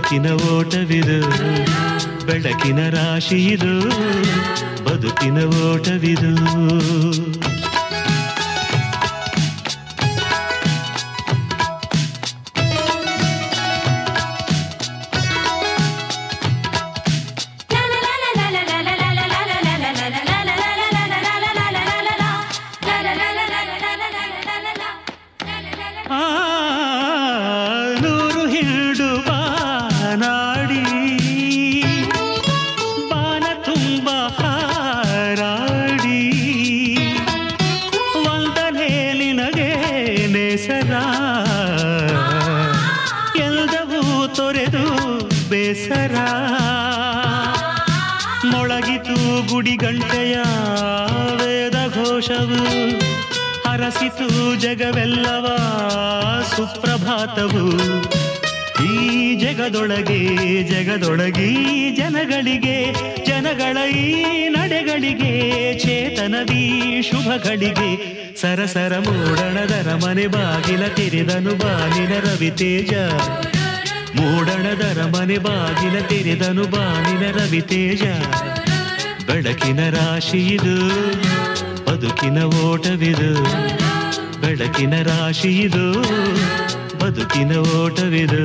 Speaker 12: ಬದುಕಿನ ಓಟವಿದು ಬೆಳಕಿನ ರಾಶಿ ಇದು ಬದುಕಿನ ಓಟವಿದು. ಜಗದೊಳಗೆ, ಜಗದೊಳಗಿ ಜನಗಳಿಗೆ, ಜನಗಳ ಈ ನಡೆಗಳಿಗೆ ಚೇತನದಿ ಶುಭಗಳಿಗೆ. ಸರಸರ ಮೂಡಣದರ ಮನೆ ಬಾಗಿಲ ತೆರೆದನು ಬಾಲಿನ ರವಿ ತೇಜ. ಮೂಡಣದರ ಮನೆ ಬಾಗಿಲ ತೆರೆದನು ಬಾಲಿನ ರವಿ ತೇಜ. ಬೆಳಕಿನ ರಾಶಿ ಇದು, ಬದುಕಿನ ಓಟವಿದು. ಬೆಳಕಿನ ರಾಶಿ ಇದು, ಬದುಕಿನ ಓಟವಿದು.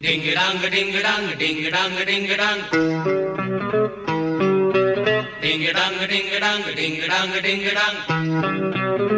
Speaker 14: Ding a dong a ding a dong a ding a dong a ding a dong. Ding
Speaker 12: a dong a ding a dong a ding a dong a
Speaker 14: ding a dong.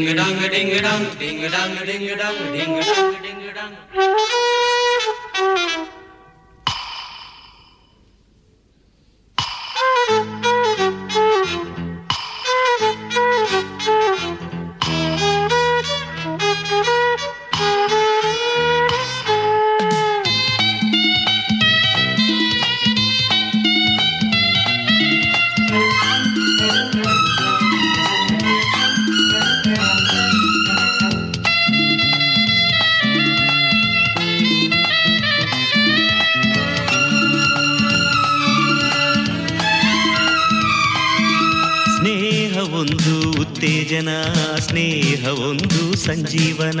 Speaker 14: ding a dong a ding a dong ding
Speaker 12: a dong
Speaker 13: a
Speaker 15: ding a dong
Speaker 2: a ding a dong a ding a
Speaker 13: dong ಉತ್ತೇಜನ ಸ್ನೇಹವೊಂದು ಸಂಜೀವನ.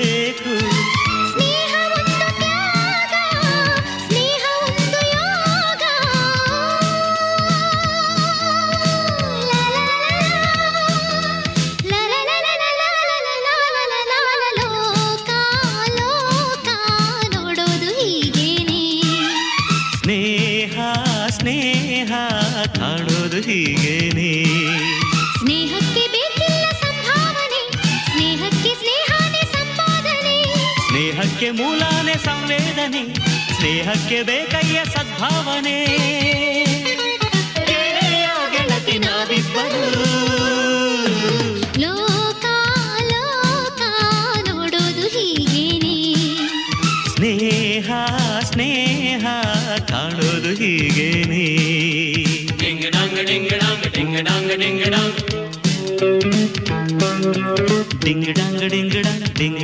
Speaker 2: ಸ್ನೇಹಕ್ಕೆ
Speaker 13: ಬೇಕಯ್ಯ ಸದ್ಭಾವನೆ. ಗೆಳೆಯ ಗೆಳತಿ ನಾವಿಬ್ಬರು. ಡಿಂಗ ಡಾಂಗ ಡಿಂಗ ಡಾಂಗ ಡಿಂಗ ಡಾಂಗ ಡಿಂಗ ಡಿಂಗ
Speaker 2: ಡಿಂಗ ಡಿಂಗ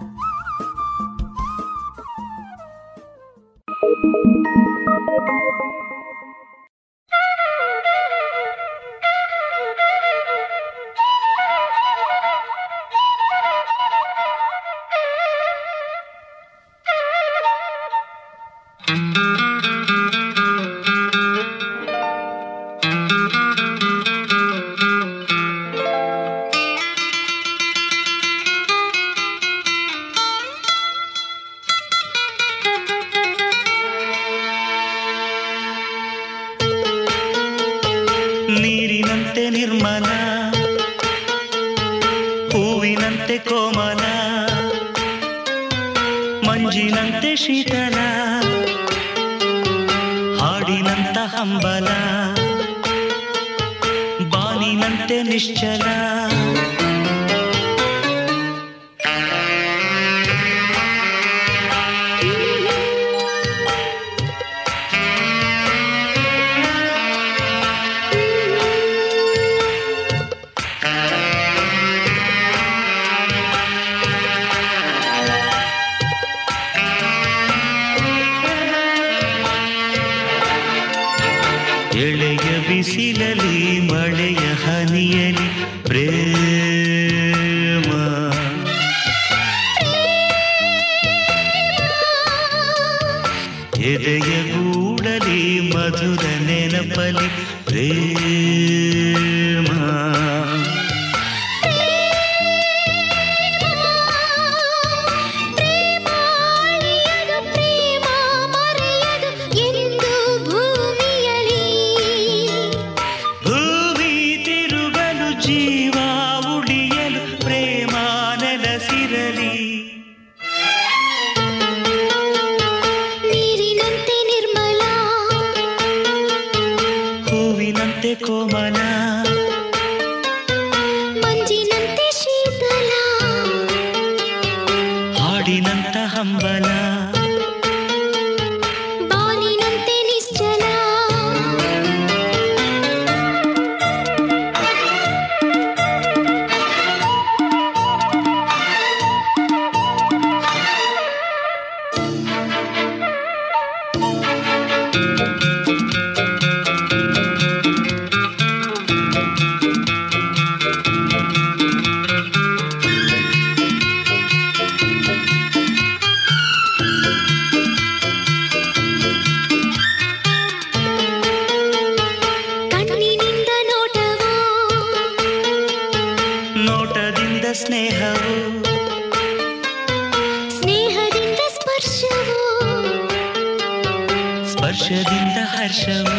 Speaker 16: ಹರ್ಷದಿಂದ ಹರ್ಷವು.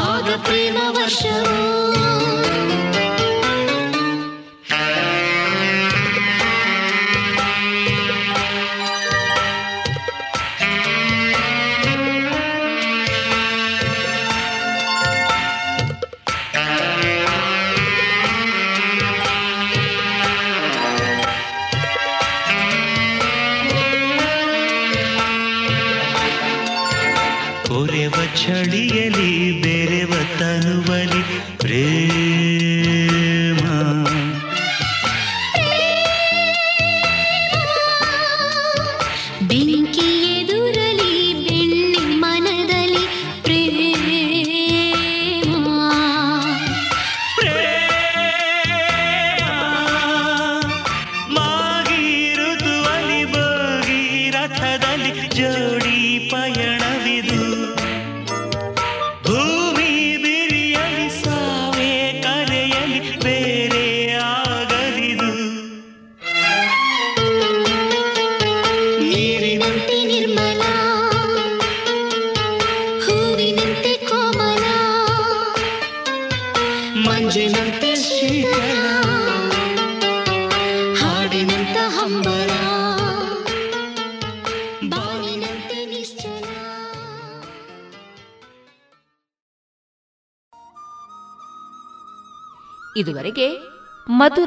Speaker 13: ಆಗ ಪ್ರೇಮ ವರ್ಷವು